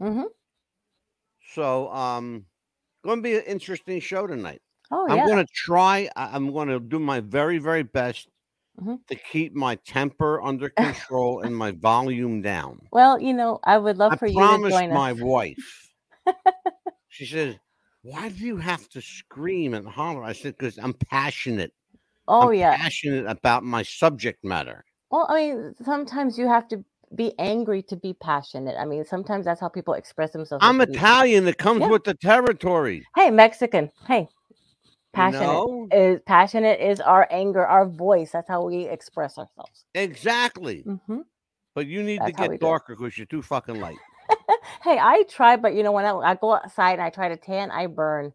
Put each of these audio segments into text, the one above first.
Mm-hmm. So, um, going to be an interesting show tonight. Oh yeah. I'm yeah. going to try. I'm going to do my very, very best Mhm. to keep my temper under control and my volume down. Well, you know, I would love I for you to promised join my us. wife. she says, "Why do you have to scream and holler?" I said, "Because I'm passionate. Oh I'm yeah. passionate about my subject matter." Well, I mean, sometimes you have to be angry to be passionate. I mean, sometimes that's how people express themselves. I'm they can be- Italian. It comes Yeah. with the territory. Hey, Mexican. Hey, passionate know? is passionate is our anger, our voice. That's how we express ourselves. Exactly. hmm But you need to That's we get darker because you're too fucking light. Hey, I try, but you know, when I, I go outside and I try to tan, I burn.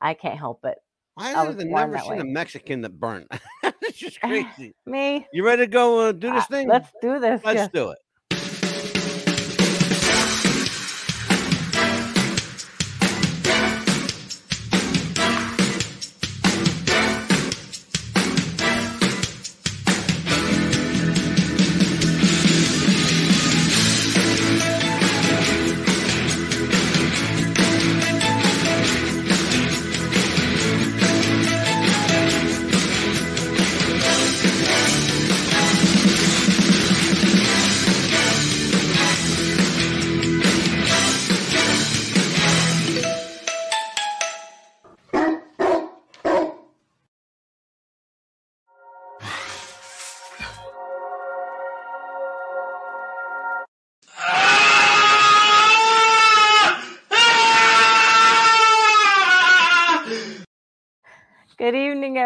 I can't help it. I I have never seen a. Mexican that burnt. it's just crazy. Me. You ready to go uh, do this uh, thing? Let's do this. Let's do it.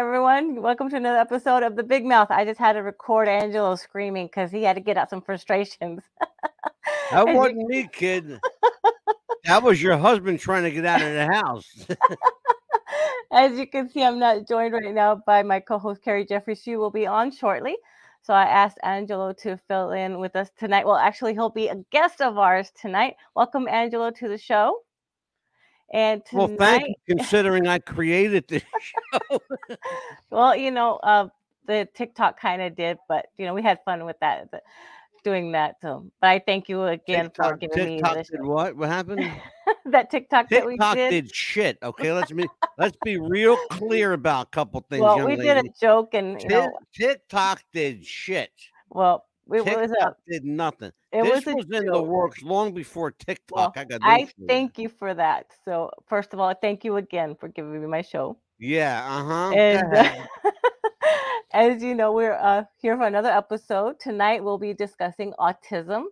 Everyone. Welcome to another episode of The Big Mouth. I just had to record Angelo screaming because he had to get out some frustrations. That wasn't me, kid. that was your husband trying to get out of the house. As you can see, I'm not joined right now by my co-host Carrie Jeffries. She will be on shortly. So I asked Angelo to fill in with us tonight. Well, actually, he'll be a guest of ours tonight. Welcome, Angelo, to the show. And well, thank you, considering I created this show. well, you know, uh, the TikTok kind of did, but you know, we had fun with that, th- doing that. So, but I thank you again for TikTok, giving me TikTok this, did what? What happened? that TikTok that we TikTok did. did shit. Okay, let's be let's be real clear about a couple things, well, we lady. did a joke, and you Tik- know, TikTok did shit. well, it was a, did nothing. it this was was in the works long before TikTok. Well, I got I thank you for that. So, first of all, thank you again for giving me my show. Yeah, uh huh. And uh, as you know, we're uh, here for another episode. Tonight, we'll be discussing autism.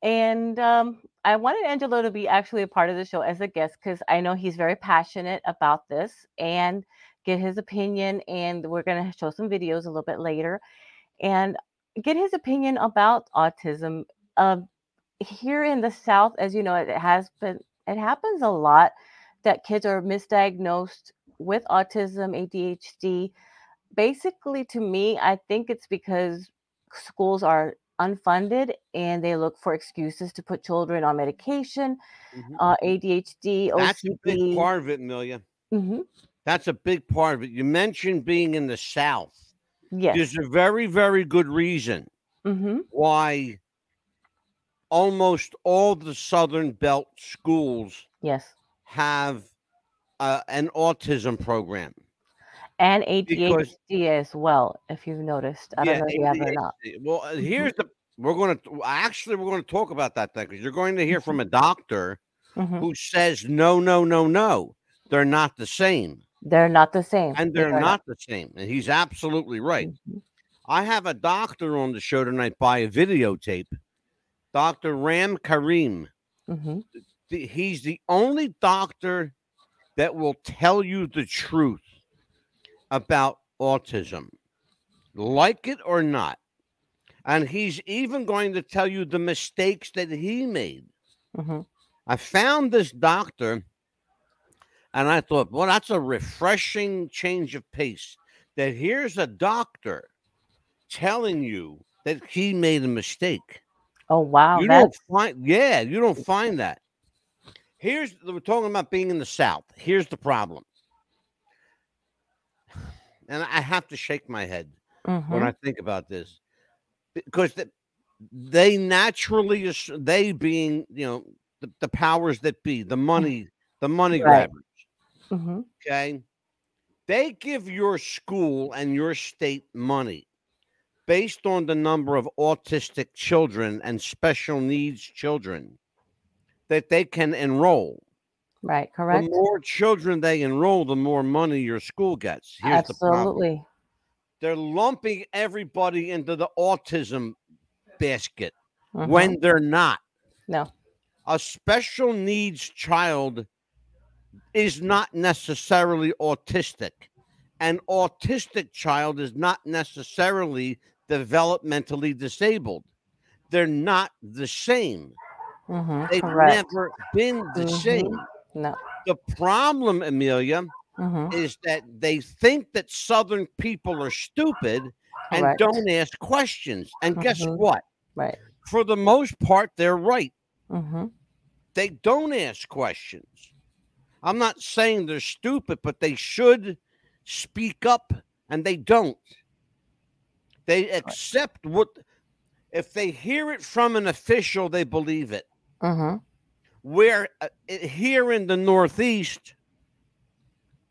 And um, I wanted Angelo to be actually a part of the show as a guest because I know he's very passionate about this and get his opinion. And we're going to show some videos a little bit later and get his opinion about autism. Uh, here in the South, as you know, it has been, it happens a lot that kids are misdiagnosed with autism, ADHD. Basically, to me, I think it's because schools are unfunded and they look for excuses to put children on medication, Mhm. uh, ADHD, That's a big part of it, Amelia. Mhm. That's a big part of it. You mentioned being in the South. Yes. There's a very, very good reason hmm why almost all the Southern Belt schools Yes. have uh, an autism program. And Because- ADHD as well, if you've noticed. I don't know if you have or not. Well, uh, Mhm. here's the we're going to actually we're going to talk about that because you're going to hear from a doctor Mhm. who says no, no, no, no, they're not the same, They're not the same. and They they're are not the same, and he's absolutely right. Mhm. I have a doctor on the show tonight by a videotape, Dr. Ram Karim. Mhm. he's the only doctor that will tell you the truth about autism, like it or not. And he's even going to tell you the mistakes that he made. Mhm. I found this doctor and I thought, well, that's a refreshing change of pace. That here's a doctor telling you that he made a mistake. Oh wow, you don't find, yeah, you don't find that. Here's we're talking about being in the South. Here's the problem, and I have to shake my head when mhm. I think about this because the, they naturally, they being you know the, the powers that be, the money, the money Right. grabbers. Hmm Okay. They give your school and your state money based on the number of autistic children and special needs children that they can enroll. Right. Correct. The more children they enroll, the more money your school gets. Here's the. Absolutely. They're lumping everybody into the autism basket Mhm. when they're not. no. A special needs child is not necessarily autistic. An autistic child is not necessarily developmentally disabled. They're not the same. hmm They've Correct. never been the Mhm. same. No. The problem, Amelia, hmm is that they think that Southern people are stupid and Correct. don't ask questions. And guess Mhm. what? Right. For the most part, they're right. hmm They don't ask questions. I'm not saying they're stupid, but they should speak up and they don't. They accept what, if they hear it from an official, they believe it. hmm Where uh, here in the Northeast,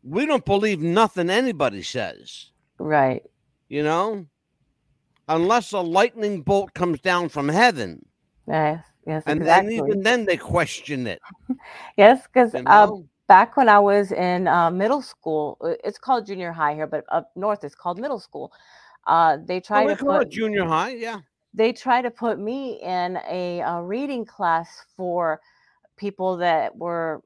we don't believe nothing anybody says. Right. you know, unless a lightning bolt comes down from heaven, Yes. Yes. and exactly. then even then they question it. yes, because uh, know? Back when I was in uh, middle school, uh, it's called junior high here, but up north it's called middle school. Uh, they Oh, try we to put junior high, yeah. they try to put me in a, uh reading class for people that were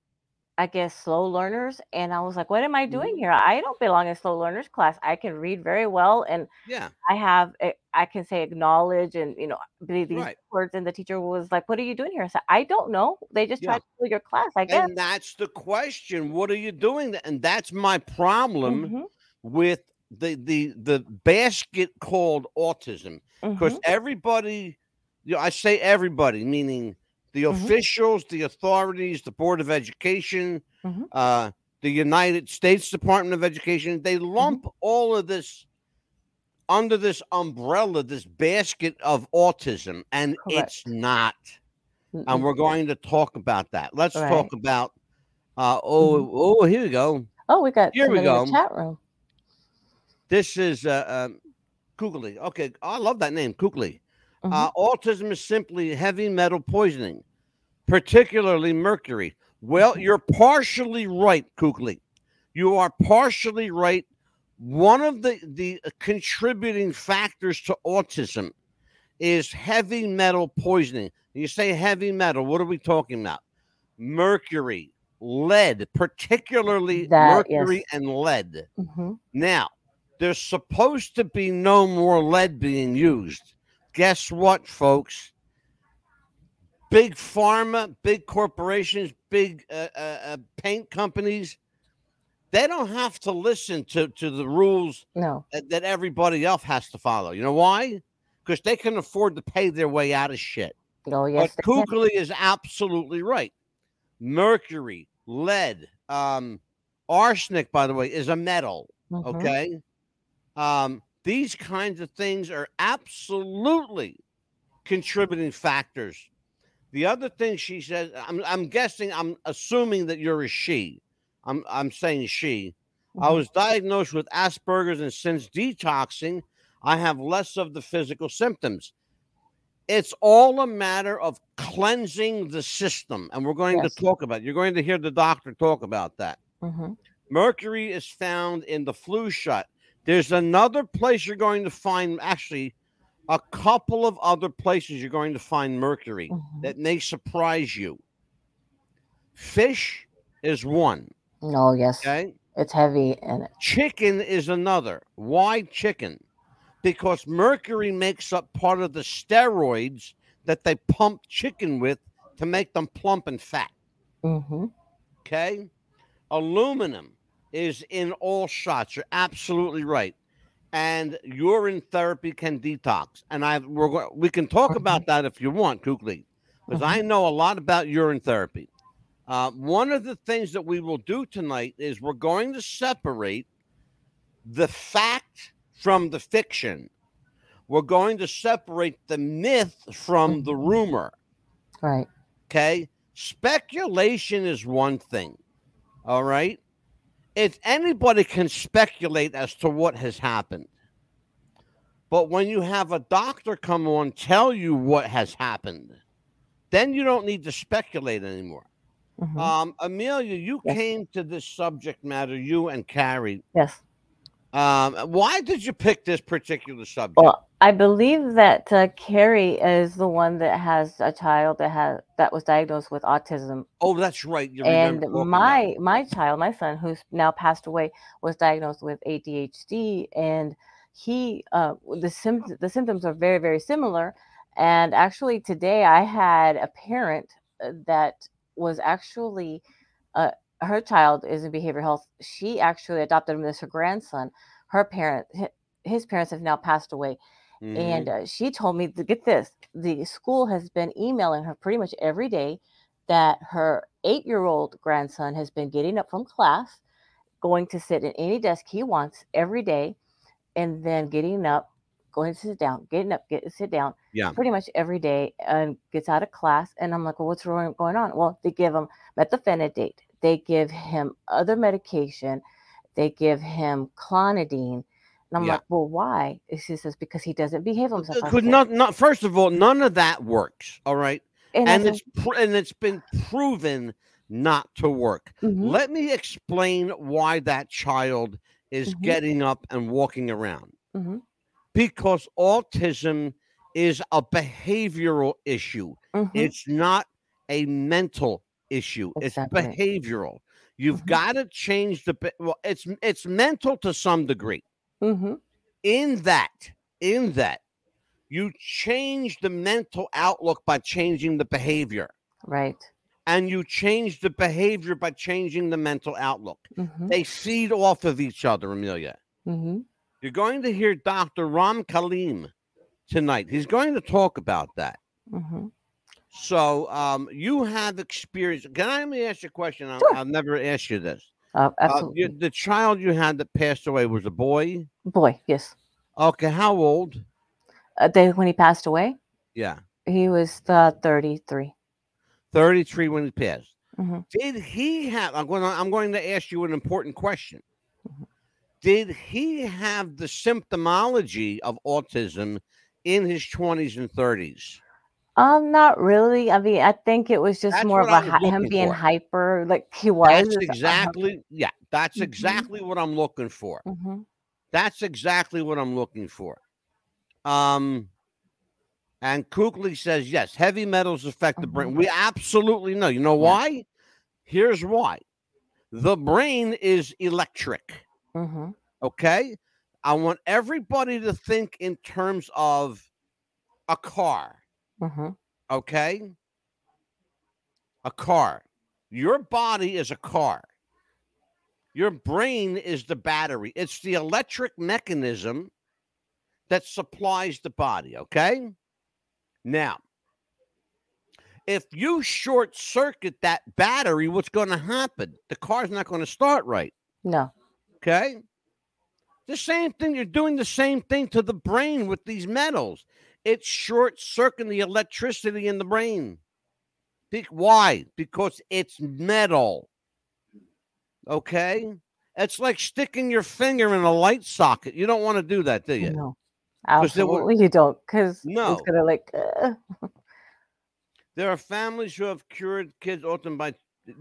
i guess slow learners and i was like what am i doing Mhm. here i don't belong in slow learners class i can read very well and Yeah, i have I can say acknowledge and you know the- these Right. words and the teacher was like what are you doing here i said i don't know they just Yeah. tried to fill your class i guess and that's the question. What are you doing? And that's my problem Mhm, with the the the basket called autism because mhm, everybody, you know, I say everybody, meaning the Mhm. officials, the authorities, the Board of Education, Mhm. uh, the United States Department of Education, they Mm-hmm. lump all of this under this umbrella, this basket of autism, and it's not. And we're going to talk about that. Let's Right. talk about. Uh, oh, Mhm. oh, here we go. oh we got Here we somebody in the go. chat room This is uh, um, Kugli. Okay, I love that name, Kugli. Mhm. Uh, autism is simply heavy metal poisoning, particularly mercury. Well, Mhm. you're partially right, Kugli. You are partially right. One of the, the contributing factors to autism is heavy metal poisoning. You say heavy metal, what are we talking about? Mercury, lead, particularly That, yes. mercury and lead. Mhm. Now, there's supposed to be no more lead being used. Guess what, folks? Big pharma, big corporations, big uh, uh, uh, paint companies, they don't have to listen to, to the rules no that, that everybody else has to follow. You know why? Because they can afford to pay their way out of shit. oh yes but can. Is absolutely right. Mercury, lead, um, arsenic, by the way, is a metal. Mhm. Okay. Um, these kinds of things are absolutely contributing factors. The other thing she says, I'm, I'm guessing, I'm assuming that you're a she. I'm, I'm saying she. I Mhm. was diagnosed with Asperger's, and since detoxing, I have less of the physical symptoms. It's all a matter of cleansing the system, and we're going Yes. to talk about. It. You're going to hear the doctor talk about that. Mhm. Mercury is found in the flu shot. There's another place you're going to find, actually, a couple of other places you're going to find mercury Mhm. that may surprise you. Fish is one, oh yes okay? it's heavy and Chicken is another. Why chicken? Because mercury makes up part of the steroids that they pump chicken with to make them plump and fat. hmm Okay. Aluminum is in all shots. You're absolutely right. And urine therapy can detox. And I we're we can talk about that if you want, Kukli, because I know a lot about urine therapy. Uh, one of the things that we will do tonight is we're going to separate the fact from the fiction. We're going to separate the myth from the rumor. right Okay. speculation is one thing. All right. If anybody can speculate as to what has happened, but when you have a doctor come on tell you what has happened, then you don't need to speculate anymore. Mhm. Um, Amelia, you Yes. came to this subject matter, you and Carrie. yes. Um, why did you pick this particular subject? Well, I believe that uh, Carrie is the one that has a child that has that was diagnosed with autism, oh, that's right. You and remember talking about my my child, my son, who's now passed away, was diagnosed with ADHD, and he uh, the symptoms the symptoms are very very similar. And actually, today I had a parent uh, that was actually uh, her child is in behavioral health. She actually adopted him as her grandson. Her parent, his parents have now passed away Mhm. and uh, she told me to get this the school has been emailing her pretty much every day that her eight year old grandson has been getting up from class going to sit in any desk he wants every day and then getting up going to sit down getting up get to sit down Yeah. pretty much every day and gets out of class and i'm like well what's wrong going on well they give him methylphenidate they give him other medication they give him clonidine and I'm Yeah. like, well, why? She says, because he doesn't behave himself. Could not, not, first of all, none of that works. All right. and, And it's pr- and it's been proven not to work. "Mhm, Let me explain why that child is Mhm. getting up and walking around. mhm, Because autism is a behavioral issue. mhm, It's not a mental issue. Exactly. It's behavioral. You've Mhm. got to change the well. It's it's mental to some degree. Mhm, In that, in that, you change the mental outlook by changing the behavior, right. and you change the behavior by changing the mental outlook. mhm, They feed off of each other, Amelia. mhm, You're going to hear Dr. Ram Kalim tonight. He's going to talk about that. mhm. So um, you have experience. Can I ask you a question? I'll, Sure. I'll never ask you this. Uh, Uh, absolutely. you, the child you had that passed away was a boy. Boy, yes. Okay, how old? Uh, they, when he passed away, Yeah, he was uh, 33. 33 when he passed. Mhm. Did he have? I'm going. To, I'm going to ask you an important question. Mhm. Did he have the symptomology of autism in his 20s and 30s? Um, not really. I mean, I think it was just That's more of a I was hi- him being for. hyper, like he was. That's uh-huh. exactly. Yeah, that's Mhm. exactly what I'm looking for. Mhm, That's exactly what I'm looking for. Um, and Kukli says yes, heavy metals affect the brain. Mhm. We absolutely know. You know Yeah. why? Here's why. The brain is electric. mhm, Okay. I want everybody to think in terms of a car. Mhm, Okay. A car. Your body is a car. Your brain is the battery. It's the electric mechanism that supplies the body. Okay. Now, if you short circuit that battery, what's going to happen? The car's not going to start right. No. Okay. The same thing, you're doing the same thing to the brain with these metals. It's short circuiting the electricity in the brain. Why? Because it's metal. Okay. It's like sticking your finger in a light socket. You don't want to do that, do you? No. 'Cause there were- Absolutely, you don't, because No. it's gonna like. Uh, There are families who have cured kids autism by.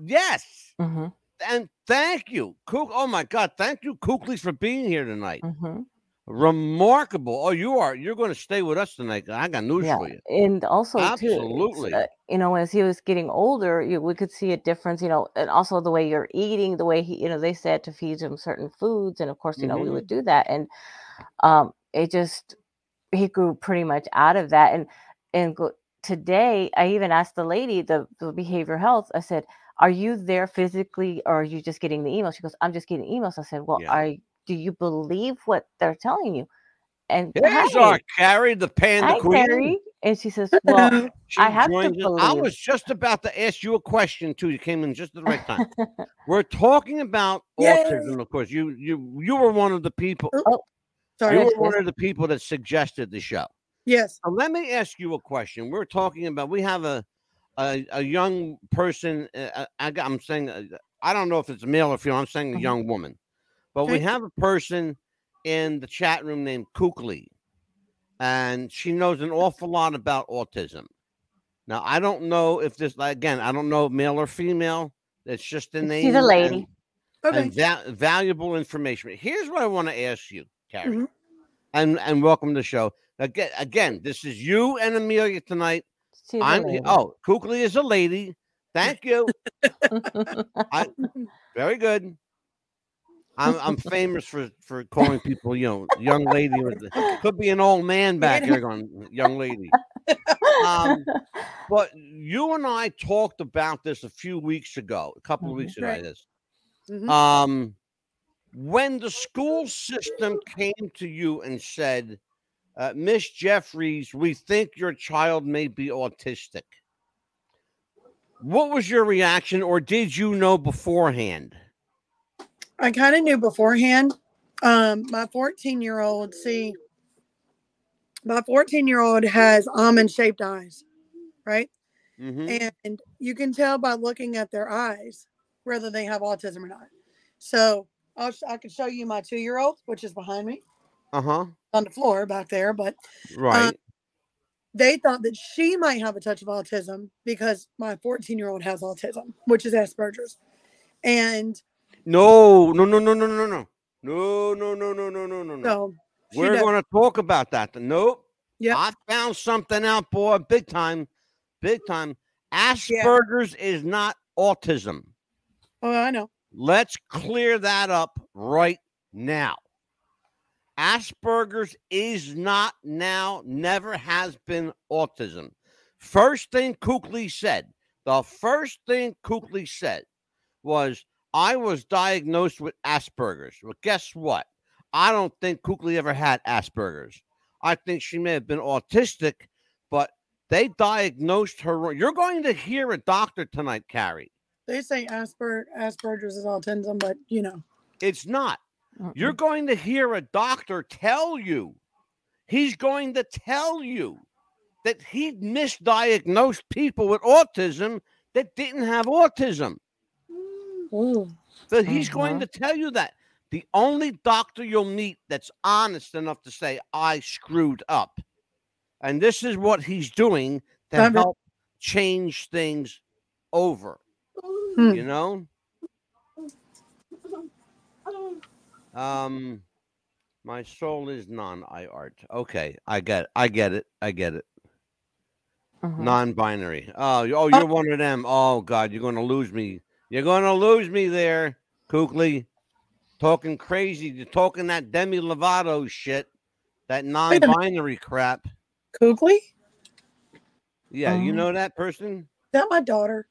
Yes. mhm, And thank you. Kook. Oh my God. Thank you, Kookley, for being here tonight. mhm. Remarkable. Oh, you are. You're going to stay with us tonight. I got news Yeah, for you. and also too, Absolutely. uh, you know, as he was getting older, you, we could see a difference. You know, and also the way you're eating, the way he, you know, they said to feed him certain foods, and of course, you know, we Mhm. would do that, and um, it just he grew pretty much out of that, and and go, today I even asked the lady, the, the behavior health, I said, "Are you there physically, or are you just getting the email?" She goes, "I'm just getting emails." I said, "Well, Yeah. are do you believe what they're telling you?" And Here's hi, our Carrie, the panda hi, queen. Carrie. And she says, "Well, She I have to joins us. I was just about to ask you a question too. You came in just at the right time. We're talking about Yay. autism, of course. You you you were one of the people. Oh, Sorry. You were one of the people that suggested the show. Yes. So let me ask you a question. We're talking about we have a a, a young person. Uh, I, I'm saying uh, I don't know if it's a male or female. I'm saying a Mhm. young woman, but we have a person in the chat room named Kukli, and she knows an awful lot about autism. Now I don't know if this again. I don't know male or female. It's just the name. She's a and- lady. Okay. and va- valuable information. Here's what I want to ask you, Carrie, Mhm. and and welcome to the show. Again, again, this is you and Amelia tonight. She's I'm oh, Kukli is a lady. Thank you. Very good. I'm I'm famous for for calling people, you know, young lady. With the, could be an old man back here going, young lady. Um, but you and I talked about this a few weeks ago, a couple of Mhm. weeks ago. Right. This Mhm. um, when the school system came to you and said, uh, Miss Jeffries, we think your child may be autistic. What was your reaction, or did you know beforehand? I kind of knew beforehand. Um, my 14 year old, see, my 14 year old has almond shaped eyes, right? Mhm. And you can tell by looking at their eyes whether they have autism or not. So I'll, sh- I can show you my two year old, which is behind me Uh huh. on the floor back there, but Right. they thought that she might have a touch of autism because my 14 year old has autism, which is Asperger's. And no, no, no, no, no, no, no. No, no, no, no, no, no, no, no. We're going to talk about that. Nope. Yeah. I found something out, boy, big time. Big time. Asperger's yeah. is not autism. Oh, I know. Let's clear that up right now. Asperger's is not now, never has been autism. First thing Kookley said, the first thing Kookley said was I was diagnosed with Asperger's. Well, guess what? I don't think Kukli ever had Asperger's. I think she may have been autistic, but they diagnosed her. wrong. You're going to hear a doctor tonight, Carrie. They say Asper Asperger's is autism, but you know, It's not. Mm-mm. You're going to hear a doctor tell you, he's going to tell you that he misdiagnosed people with autism that didn't have autism. Ooh. That he's going Mhm. to tell you that. The only doctor you'll meet that's honest enough to say, I screwed up. And this is what he's doing to help change things over. Hmm. You know? Um my soul is non-I art. Okay, I get it. I get it. I get it. Mhm. Non-binary. Oh, oh, you're one of them. Oh God, you're gonna lose me. You're gonna lose me there, Kukli. Talking crazy. You're talking that Demi Lovato shit. That non-binary crap. Kukli? Yeah, you Mhm. know that person? that my daughter?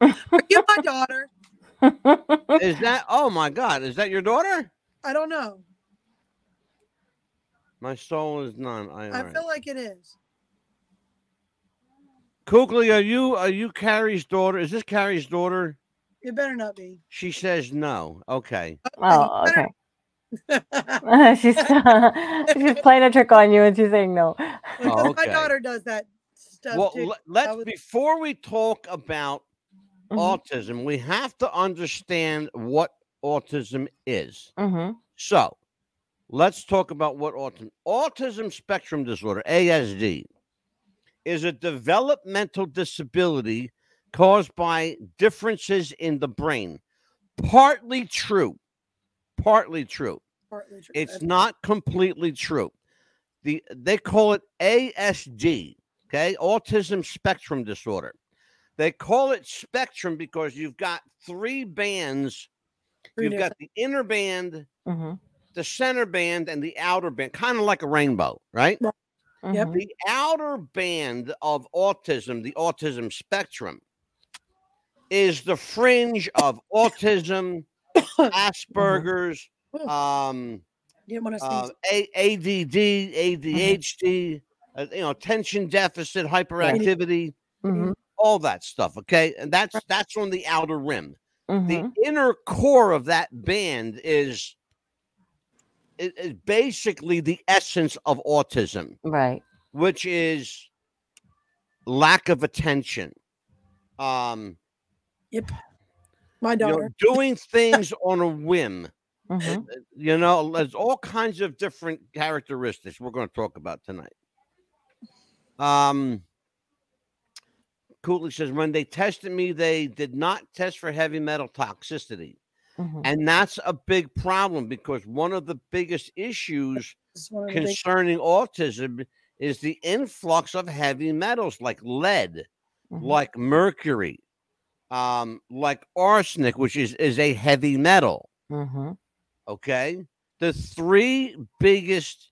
Are you my daughter? Is that oh my god, is that your daughter? I don't know. My soul is none. I, I feel like it is. Kukli, are you are you Carrie's daughter? Is this Carrie's daughter? It better not be. She says no. Okay. oh, okay. she's she's playing a trick on you, and she's saying no. because Oh, okay. My daughter does that stuff Well, too. let's was- before we talk about Mhm. autism, we have to understand what autism is. hmm So, let's talk about what autism autism spectrum disorder ASD is a developmental disability caused by differences in the brain. Partly true. Partly true. Partly true. It's not completely true. The they call it ASD, okay? Autism spectrum disorder. They call it spectrum because you've got three bands. three You've got the inner band, hmm the center band, and the outer band, kind of like a rainbow, right? Yep. The outer band of autism, the autism spectrum, is the fringe of autism, Asperger's, Ooh, um, didn't want to uh, A- ADD, ADHD, uh, you know, attention deficit, hyperactivity, hmm all that stuff. Okay, and that's that's on the outer rim. The inner core of that band is is, is basically the essence of autism, Right. which is lack of attention, um, yep, My you know, daughter. doing things on a whim. Mhm. Uh, You know, there's all kinds of different characteristics we're going to talk about tonight. Um, Cooley says when they tested me, they did not test for heavy metal toxicity. Mhm. And that's a big problem because one of the biggest issues It's one of the big- concerning autism is the influx of heavy metals like lead, Mhm. like mercury, um, like arsenic, which is, is a heavy metal. Mhm. Okay. The three biggest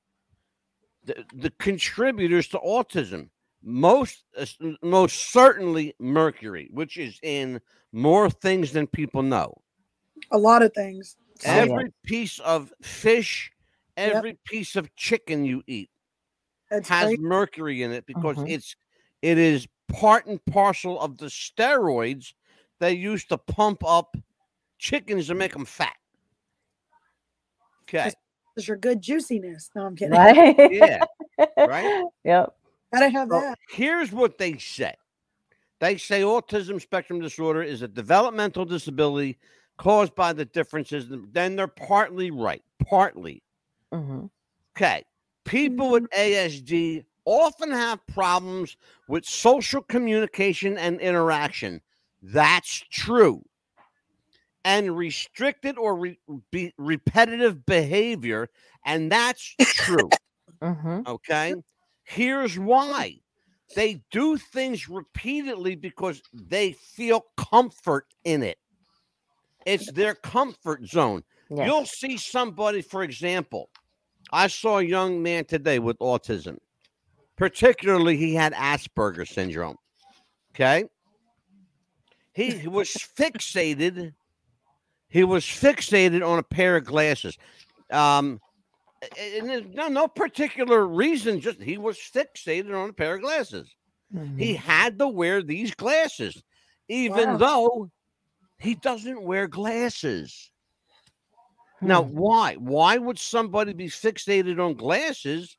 the, the contributors to autism most uh, most certainly mercury which is in more things than people know a lot of things. Yeah. every piece of fish Yep. every piece of chicken you eat It's has crazy. mercury in it because Mhm. it's it is part and parcel of the steroids they use to pump up chickens to make them fat okay It's your good juiciness. No, I'm kidding. Right. yeah right? Yep. Gotta have So that. here's what they say they say autism spectrum disorder is a developmental disability caused by the differences then they're partly right partly Mhm. okay people with asd often have problems with social communication and interaction that's true and restricted or re- be repetitive behavior and that's true Mhm. Okay. Here's why they do things repeatedly because they feel comfort in it. It's their comfort zone. You'll see somebody, for example, I saw a young man today with autism, particularly, he had Asperger's syndrome. Okay. He was fixated. He was fixated on a pair of glasses. Um, and there's no, no particular reason, just he was fixated on a pair of glasses. Mhm. He had to wear these glasses, even Wow. though he doesn't wear glasses. Now, Hmm. why? Why would somebody be fixated on glasses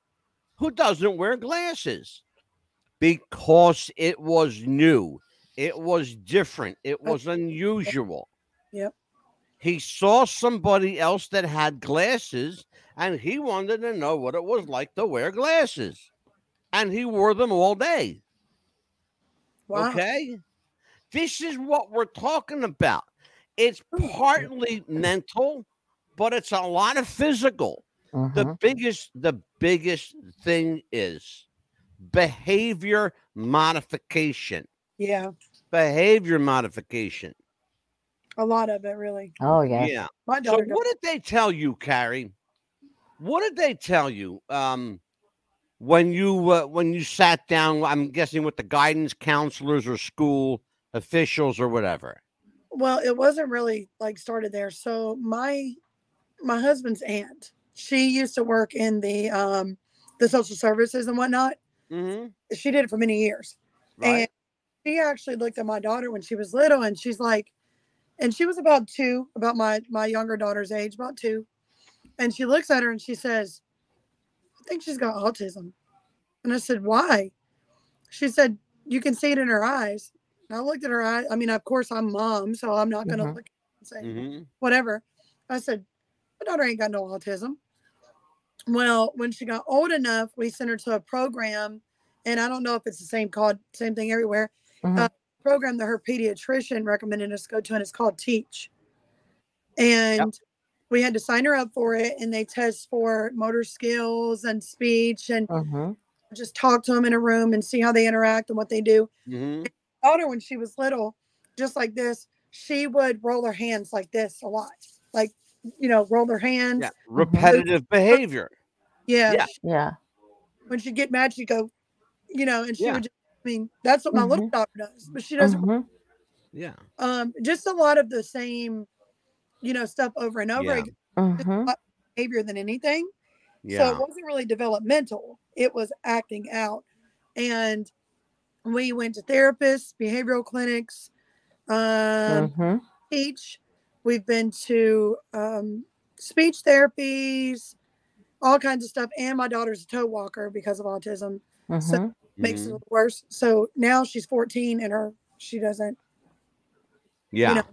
who doesn't wear glasses? Because it was new, it was different, it was unusual. Yep. He saw somebody else that had glasses and he wanted to know what it was like to wear glasses. And he wore them all day. Wow. Okay. This is what we're talking about. It's partly mental, but it's a lot of physical. The Mhm. biggest, the biggest thing is behavior modification. Yeah. Behavior modification. A lot of it, really. Oh yes. Yeah. My So daughter. what did they tell you, Carrie? What did they tell you um, when you uh, when you sat down? I'm guessing with the guidance counselors or school officials or whatever. well, it wasn't really like started there. So my my husband's aunt, she used to work in the um the social services and whatnot. Mm-hmm. She did it for many years. And she actually looked at my daughter when she was little and she's like, and she was about two, about my my younger daughter's age, about two. And she looks at her and she says, I think she's got autism. And I said, Why? She said, You can see it in her eyes. And I looked at her eyes. I mean, of course, I'm mom, so I'm not gonna Mhm. look and say hmm whatever. I said, My daughter ain't got no autism. Well, when she got old enough, we sent her to a program, and I don't know if it's the same called same thing everywhere. Mhm. Program that her pediatrician recommended us go to, and it's called TEACCH. And we had to sign her up for it, and they test for motor skills and speech, and Mhm. just talk to them in a room and see how they interact and what they do. Daughter, when she was little, just like this, she would roll her hands like this a lot, like you know, roll her hands. Yeah. Repetitive behavior. Yeah. Yeah. Yeah. When she'd get mad, she'd go, you know, and she Yeah. would just, I mean, that's what my little daughter does, but she doesn't, Mhm. Yeah. um, just a lot of the same, you know, stuff over and over Yeah. again, just a Mhm. lot behavior than anything. Yeah. So it wasn't really developmental, it was acting out. And we went to therapists, behavioral clinics, um, Mhm. speech. We've been to um, speech therapies, all kinds of stuff. And my daughter's a toe walker because of autism. Mhm. makes it a Mhm. little worse. So now she's 14 and her she doesn't Yeah. know,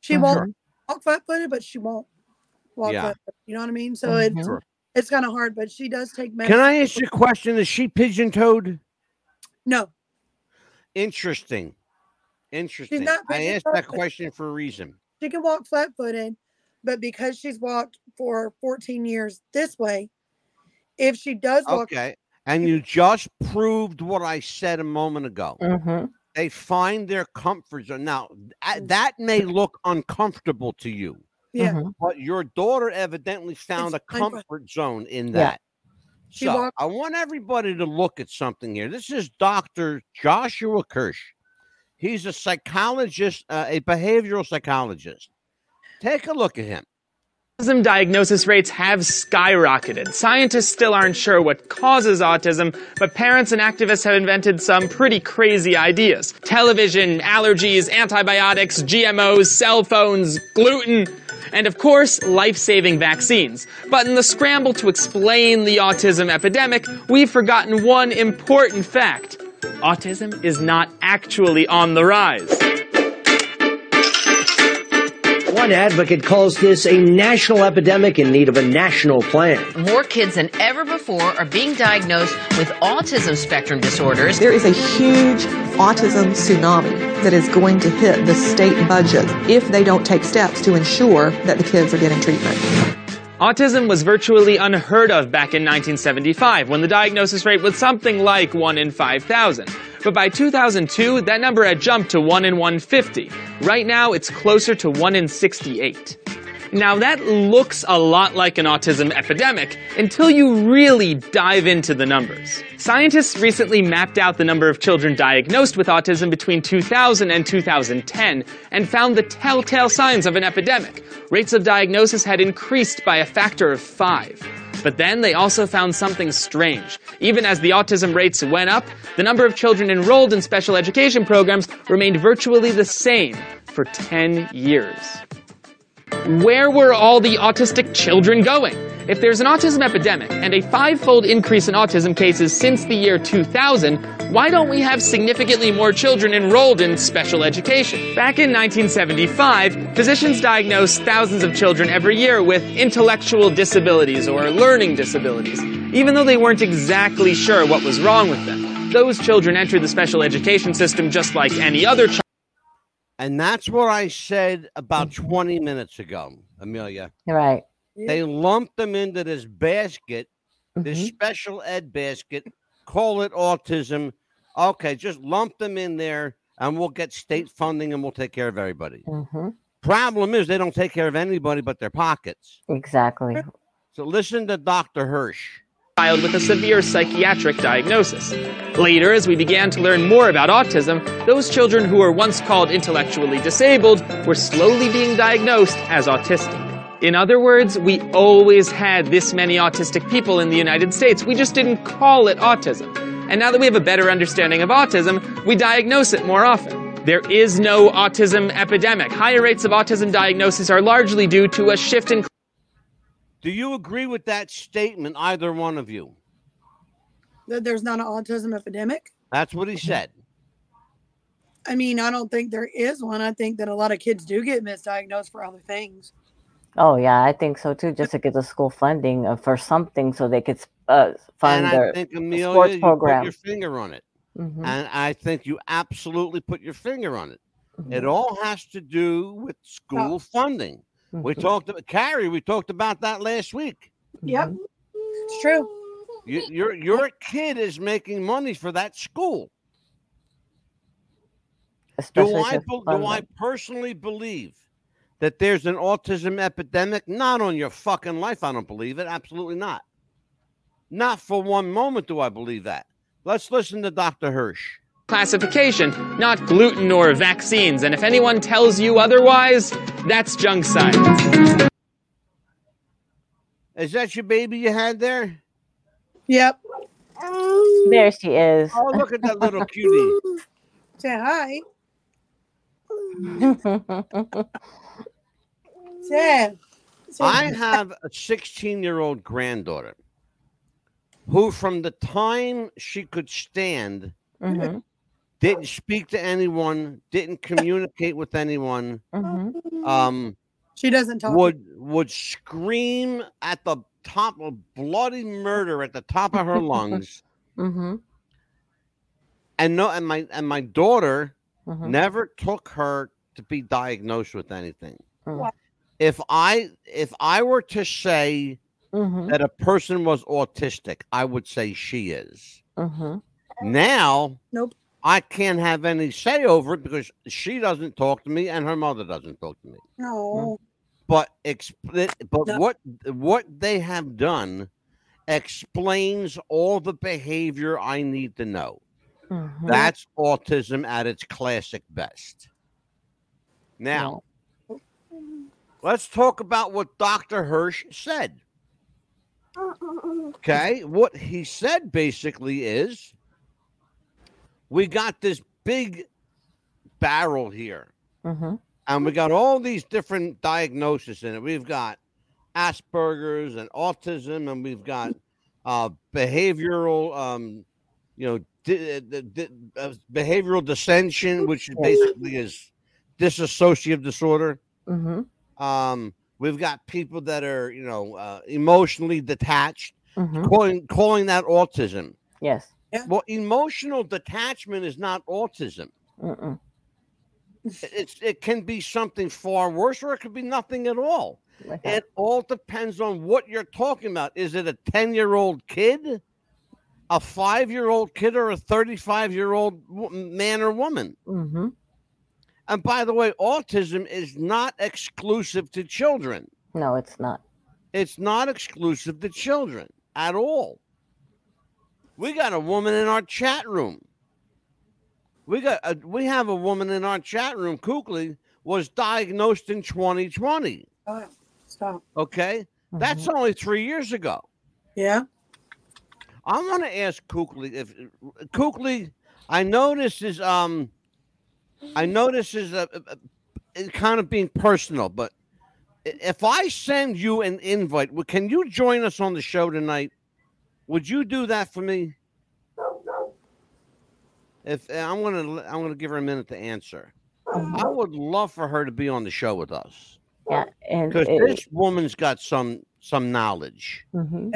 she won't walk flat footed, but she won't walk Yeah. flat footed. You know what I mean? So Mhm. it's it's kind of hard, but she does take medicine. Can I ask you a question? Is she pigeon toed? No, Interesting. Interesting. not I asked that question for a reason. she can walk flat footed, but because she's walked for 14 years this way, if she does walk, Okay. And you just proved what I said a moment ago. hmm They find their comfort zone. Now, that may look uncomfortable to you, yeah, Mhm. but your daughter evidently found It's a comfort zone in Yeah. that. She So walked- I want everybody to look at something here. This is Dr. Joshua Kirsch. He's a psychologist, uh, a behavioral psychologist. Take a look at him. Autism diagnosis rates have skyrocketed. Scientists still aren't sure what causes autism, but parents and activists have invented some pretty crazy ideas. Television, allergies, antibiotics, GMOs, cell phones, gluten, and of course, life-saving vaccines. But in the scramble to explain the autism epidemic, we've forgotten one important fact. Autism is not actually on the rise. One advocate calls this a national epidemic in need of a national plan. More kids than ever before are being diagnosed with autism spectrum disorders. There is a huge autism tsunami that is going to hit the state budget if they don't take steps to ensure that the kids are getting treatment. Autism was virtually unheard of back in 1975 when the diagnosis rate was something like 1 in 5,000. But by 2002, that number had jumped to 1 in 150. Right now, it's closer to 1 in 68. Now that looks a lot like an autism epidemic until you really dive into the numbers. Scientists recently mapped out the number of children diagnosed with autism between 2000 and 2010 and found the telltale signs of an epidemic. Rates of diagnosis had increased by a factor of five. But then they also found something strange. Even as the autism rates went up, the number of children enrolled in special education programs remained virtually the same for 10 years. Where were all the autistic children going? If there's an autism epidemic and a five-fold increase in autism cases since the year 2000, why don't we have significantly more children enrolled in special education? Back in 1975, physicians diagnosed thousands of children every year with intellectual disabilities or learning disabilities, even though they weren't exactly sure what was wrong with them. Those children entered the special education system just like any other child. And that's what I said about 20 minutes ago, Amelia. Right. They lumped them into this basket, this Mhm. special ed basket, call it autism. Okay, just lump them in there and we'll get state funding and we'll take care of everybody. Mhm. Problem is, they don't take care of anybody but their pockets. Exactly. So listen to Dr. Hirsch. child with a severe psychiatric diagnosis. Later, as we began to learn more about autism, those children who were once called intellectually disabled were slowly being diagnosed as autistic. In other words, we always had this many autistic people in the United States. We just didn't call it autism. And now that we have a better understanding of autism, we diagnose it more often. There is no autism epidemic. Higher rates of autism diagnosis are largely due to a shift in Do you agree with that statement, either one of you? that there's not an autism epidemic. That's what he said. I mean, I don't think there is one. I think that a lot of kids do get misdiagnosed for other things. Oh yeah, I think so too. Just to get the school funding uh, for something, so they could uh, fund and their. I think, Amelia, sports you program. put your finger on it. Mhm, And I think you absolutely put your finger on it. It mhm, all has to do with school funding. We mhm, talked about Carrie. We talked about that last week. Yep, mhm. it's true. You, your your kid is making money for that school. Especially Do I to bel- fund do I personally believe that there's an autism epidemic? Not on your fucking life. I don't believe it. Absolutely not. Not for one moment do I believe that. Let's listen to Dr. Hirsch. classification, not gluten or vaccines. And if anyone tells you otherwise, that's junk science. Is that your baby you had there? Yep. There she is. Oh, look at that little cutie. Say hi. Say. say I have a 16 year old granddaughter who, from the time she could stand, Mm-hmm. didn't speak to anyone, didn't communicate with anyone, Mm-hmm. um, she doesn't talk. would would scream at the top of bloody murder at the top of her lungs, Mm-hmm. and no, and my and my daughter Mm-hmm. never took her to be diagnosed with anything. Mm. If I if I were to say Mm-hmm. that a person was autistic, I would say she is. Mm-hmm. Now, Nope. I can't have any say over it because she doesn't talk to me and her mother doesn't talk to me. No. But expl- but No. what what they have done explains all the behavior I need to know. Mm-hmm. That's autism at its classic best. Now, let's talk about what Dr. Hirsch said. Okay, what he said basically is we got this big barrel here, Mm-hmm. and we got all these different diagnoses in it. We've got Asperger's and autism, and we've got uh, behavioral, um, you know, di- di- di- uh, behavioral dissension, which basically is dissociative disorder. Mm-hmm. Um, we've got people that are, you know, uh, emotionally detached, Mm-hmm. calling calling that autism. Yes. Well, emotional detachment is not autism. Mm-mm. It's it can be something far worse, or it could be nothing at all. Like. It all depends on what you're talking about. Is it a 10 year old kid, a five year old kid, or a 35 year old man or woman? Mm-hmm. And by the way, autism is not exclusive to children. No, it's not. It's not exclusive to children at all. We got a woman in our chat room. We got a, we have a woman in our chat room. Kukli was diagnosed in 2020. Stop. Stop. Okay, that's Mhm. only three years ago. Yeah. I want to ask Kukli if Kukli. I know this is um, I know this is a, a, a- kind of being personal, but if I send you an invite, can you join us on the show tonight? Would you do that for me? If I'm gonna, l- I'm gonna give her a minute to answer. I would love for her to be on the show with us Yeah, and because this woman's got some some knowledge. mhm.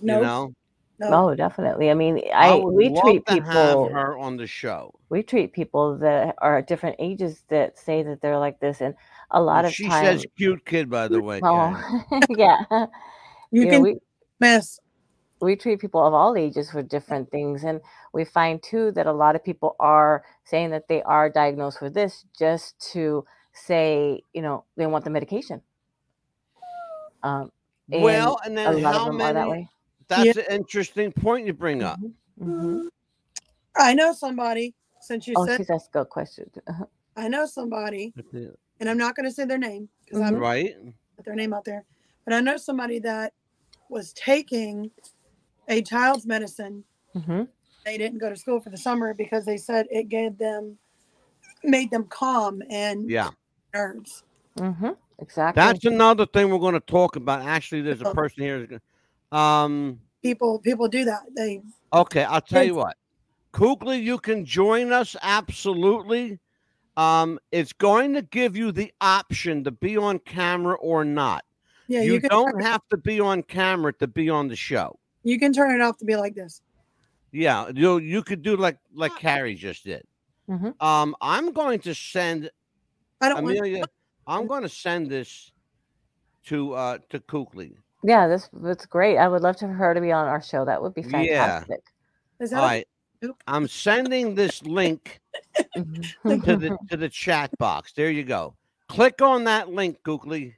No. You know, No. Oh, definitely. I mean, I, would we treat people. have her on the show. We treat people that are at different ages that say that they're like this, and a lot of she times. says cute kid, by the way. Oh, yeah. You, You know, can we, mess. we treat people of all ages for different things and we find too that a lot of people are saying that they are diagnosed with this just to say you know they want the medication um well, and a then lot of how them are that many? Way That's an interesting point you bring up. Mhm. I know somebody, since you oh said, she's asked a good question I know somebody, and I'm not going to say their name because Mm-hmm. I'm Right? put their name out there, but I know somebody that was taking a child's medicine. hmm They didn't go to school for the summer because they said it gave them, made them calm and Yeah. nerves. Mm-hmm. exactly That's another thing we're going to talk about. Actually, there's Oh. a person here. Um. People, people do that. They, Okay, I'll tell you what. Kukli, you can join us absolutely. Um, it's going to give you the option to be on camera or not. yeah, you, you, don't have to be on camera to be on the show. you can turn it off to be like this. Yeah, you you could do like like Carrie just did. Mhm. Um, I'm going to send I don't want Amelia. I'm going to send this to uh to Kukli. Yeah this that's great i would love to for her to be on our show that would be Yeah. fantastic Is All that right, Oop. I'm sending this link Mhm. to the to the chat box. There you go. Click on that link, Kukli.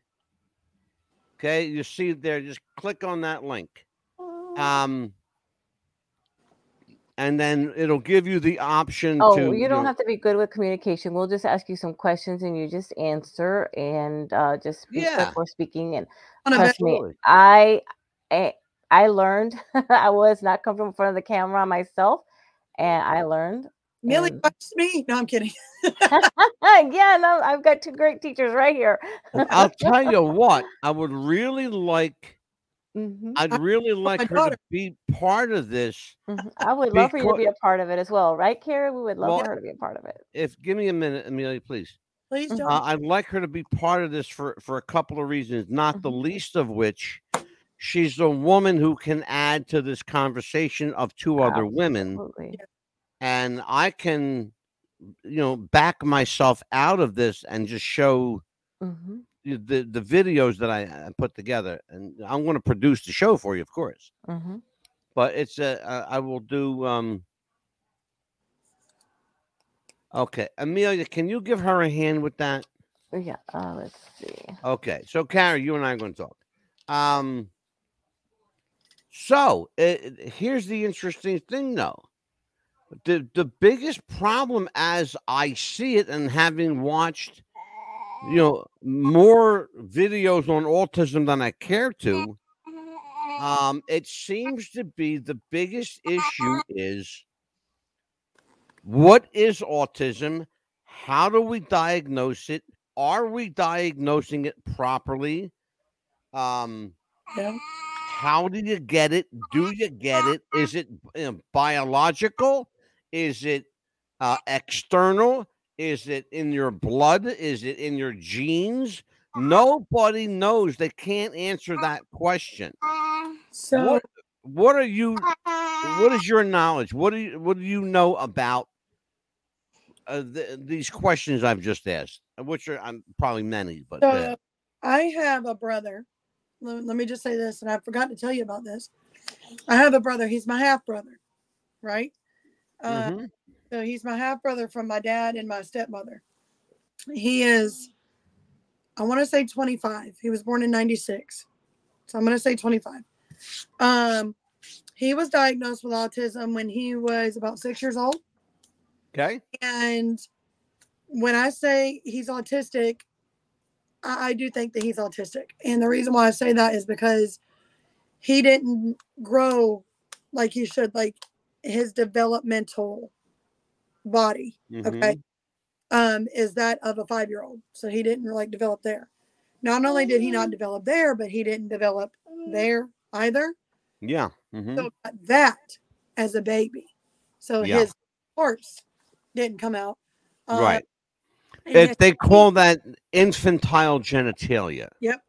Okay, you see there. Just click on that link. Um, and then it'll give you the option Oh, to. you don't know- have to be good with communication. We'll just ask you some questions and you just answer and uh, just speak Yeah. before speaking. And on trust me, I, I I learned I was not comfortable in front of the camera myself, and I learned. Millie and- watched me. No, I'm kidding. yeah, no, I've got two great teachers right here. I'll tell you what. I would really like Mhm, I'd really like her daughter. to be part of this. mhm. I would love for you to be a part of it as well, right, Carrie? We would love Well, for her to be a part of it. If give me a minute, Amelia, please. Please Mhm. don't. Uh, I'd like her to be part of this for for a couple of reasons, not the Mhm. least of which she's a woman who can add to this conversation of two other women, Absolutely. and I can, you know, back myself out of this and just show Mhm, you the the videos that I put together, and I'm going to produce the show for you, of course. mhm. But it's a uh, I will do. um Okay, Amelia, can you give her a hand with that? Yeah. Uh, let's see. Okay, so Carrie, you and I are going to talk. Um, so uh, here's the interesting thing, though. The the biggest problem, as I see it, and having watched, you know, more videos on autism than I care to, um, it seems to be the biggest issue is what is autism? How do we diagnose it? Are we diagnosing it properly? Um, Yeah. how do you get it? Do you get it? Is it you know, biological? Is it uh, external? Is it in your blood? Is it in your genes? Nobody knows. They can't answer that question. So What what are you what is your knowledge? What do you what do you know about uh, th- these questions I've just asked? Which are I'm probably many, but So uh, I have a brother. Let, let me just say this, and I forgot to tell you about this. I have a brother. He's my half brother, right? Uh, mhm. So he's my half brother from my dad and my stepmother. He is, I want to say 25. He was born in 96. So I'm going to say 25. Um, he was diagnosed with autism when he was about six years old. okay. And when I say he's autistic, I, I do think that he's autistic. And the reason why I say that is because he didn't grow like he should, like his developmental body, okay, mhm. um, is that of a five year old. So he didn't like develop there. Not only did he not develop there, but he didn't develop there either. Yeah. mhm. So that as a baby. So Yeah. his horse didn't come out. Uh, Right. It, they call that infantile genitalia. Yep.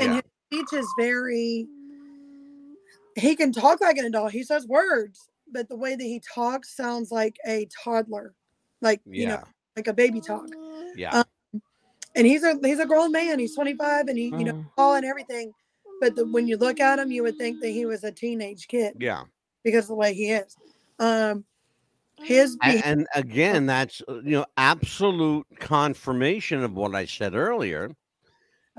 And Yeah. his speech is very. He can talk like an adult. He says words, but the way that he talks sounds like a toddler, like you know, like a baby talk. Yeah. And he's a he's a grown man. He's 25, and he you know Mm. tall and everything. But the, when you look at him, you would think that he was a teenage kid yeah. because of the way he is. Um, his A- beha- And, again, that's uh, you know absolute confirmation of what I said earlier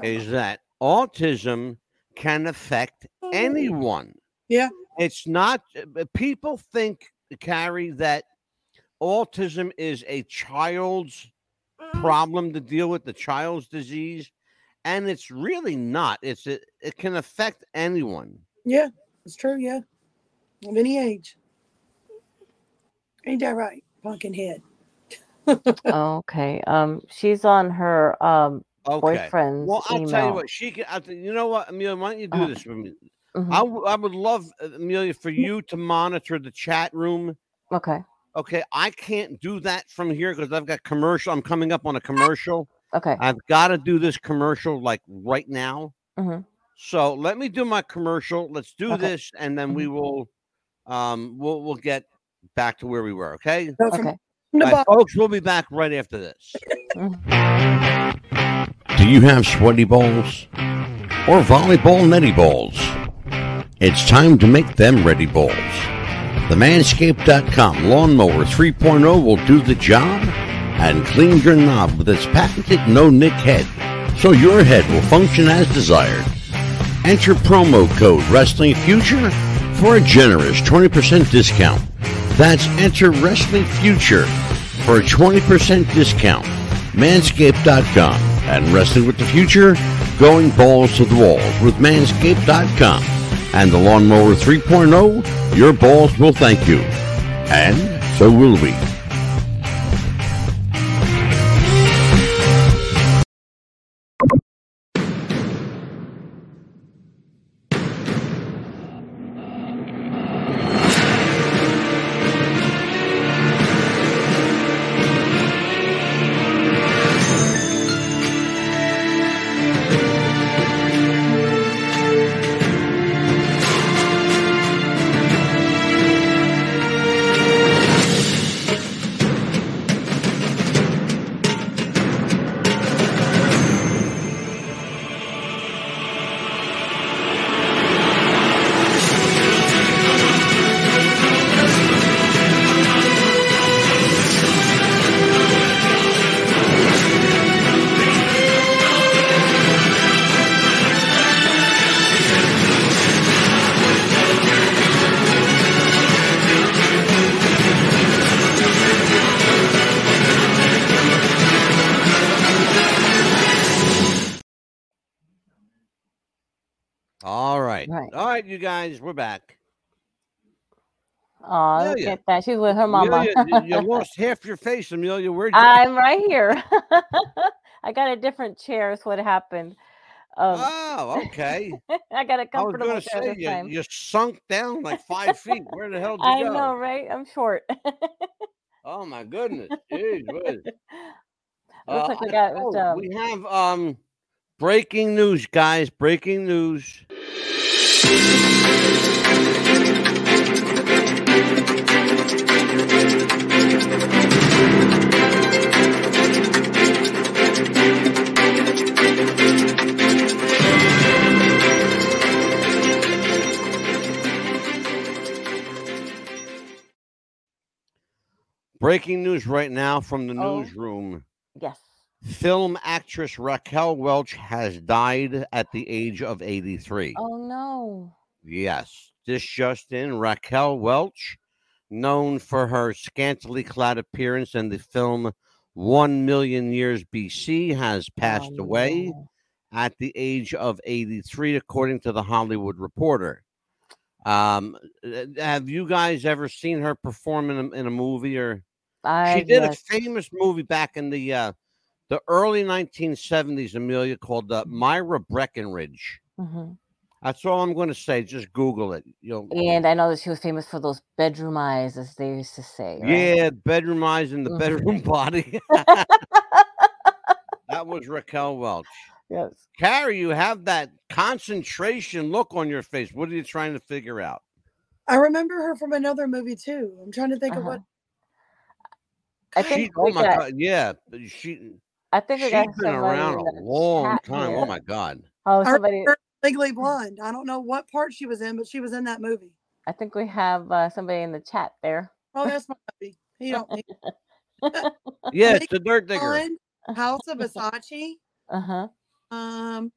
is that autism can affect anyone. Yeah. It's not uh, people think Carrie that autism is a child's problem to deal with, the child's disease, and it's really not. It's a, it can affect anyone. yeah, it's true. Yeah, of any age. Ain't that right, pumpkin head? Okay. Um, she's on her um Okay. boyfriend's Well, I'll email. tell you what. She can. I think, you know what, Amelia? Why don't you do Uh-huh. this for me? Mhm. I, w- I would love uh, Amelia for you to monitor the chat room. Okay. Okay, I can't do that from here because I've got commercial. I'm coming up on a commercial. Okay. I've got to do this commercial like right now. Mhm. So let me do my commercial. Let's do Okay. this, and then we will, um, we'll we'll get back to where we were. Okay, Okay. the All right, bottom. folks. We'll be back right after this. Mhm. Do you have sweaty balls or volleyball netty balls? It's time to make them ready balls. The Manscaped.com Lawnmower 3.0 will do the job and clean your knob with its patented no nick head so your head will function as desired. Enter promo code Wrestling Future for a generous 20% discount. That's enter Wrestling Future for a 20% discount. Manscaped.com and Wrestling with the Future, going balls to the walls with Manscaped.com and the Lawnmower 3.0, your balls will thank you. And so will we. Oh, look at that. She's with her mama. Amelia, you, lost half your face, Amelia. Where'd you I'm right here. I got a different chair. Is what happened. Um, Oh, okay. I got a comfortable going to chair say you, time. you sunk down like five feet. Where the hell did you go? I go? know, right? I'm short. Oh my goodness. Jeez, Uh, like we I- got oh, um, we have um breaking news, guys. Breaking news. Breaking news right now from the Oh. newsroom. yes. Film actress Raquel Welch has died at the age of 83. Oh no. Yes, this just in. Raquel Welch, known for her scantily clad appearance in the film One Million Years BC, has passed Oh, away no. at the age of 83, according to the Hollywood Reporter. Um, uh, have you guys ever seen her perform in a, in a movie or? I she did yes. a famous movie back in the uh, the early 1970s, Amelia, called uh, Myra Breckinridge. Mhm. That's all I'm going to say. Just Google it. You'll, And I know that she was famous for those bedroom eyes, as they used to say. Right? yeah, bedroom eyes and the Mhm. bedroom body. that was Raquel Welch. yes. Carrie, you have that concentration look on your face. What are you trying to figure out? I remember her from another movie too. I'm trying to think of Uh-huh. what. I She, think oh my got, God, yeah, she I think we she's been around a long time. here. Oh my God. Oh, I somebody. Remember Legally Blonde. I don't know what part she was in, but she was in that movie. I think we have uh, somebody in the chat there. Oh, that's my movie. He don't need Yeah, Lady it's the Dirt Digger. Blonde, House of Versace. Uh huh. Um.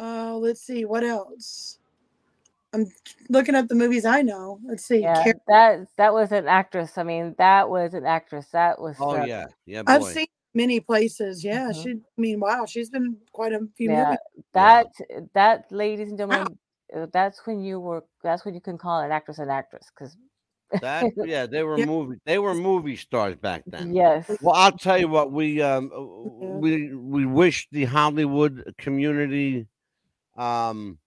Uh, let's see what else. I'm looking up the movies I know. Let's see. Yeah, Car- that that was an actress. I mean, that was an actress. That was. Oh uh, yeah, yeah. I've boy. seen many places. Yeah, Mhm. she. I mean, wow, she's been quite a few Yeah, movies. that that, ladies and gentlemen, uh, that's when you were. That's when you can call an actress an actress, because That yeah, they were Yeah. movie they were movie stars back then. yes, Well, I'll tell you what we um uh, we we wish the Hollywood community um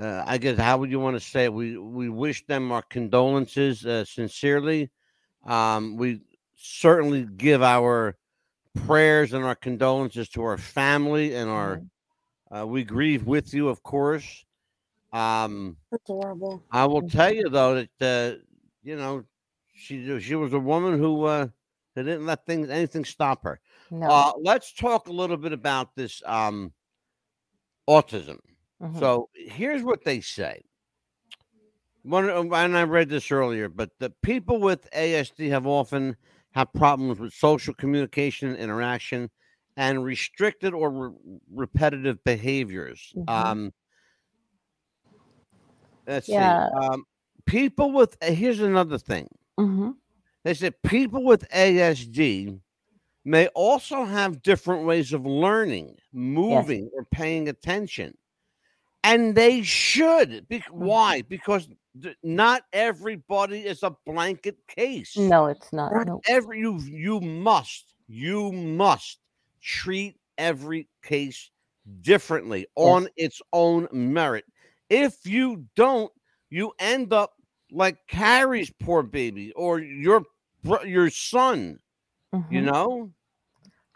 uh, I guess how would you want to say it? We we wish them our condolences uh, sincerely. Um, we certainly give our prayers and our condolences to our family and our uh, we grieve with you, of course. Um, That's horrible. I will tell you though that uh, you know she she was a woman who uh, who didn't let things anything stop her. no. Uh, let's talk a little bit about this um, autism. mhm. So here's what they say. One, and I read this earlier, but the people with ASD have often have problems with social communication and interaction and restricted or re- repetitive behaviors. Mhm. Um, let's Yeah. see. Um, people with uh, here's another thing. Mhm. They said people with ASD may also have different ways of learning, moving, or paying attention. And they should. Bec- Mm-hmm. why? Because not everybody is a blanket case. No, it's not. Right. No. Every you you must you must treat every case differently on its own merit. If you don't, you end up like Carrie's poor baby or your your son, you Mhm. know,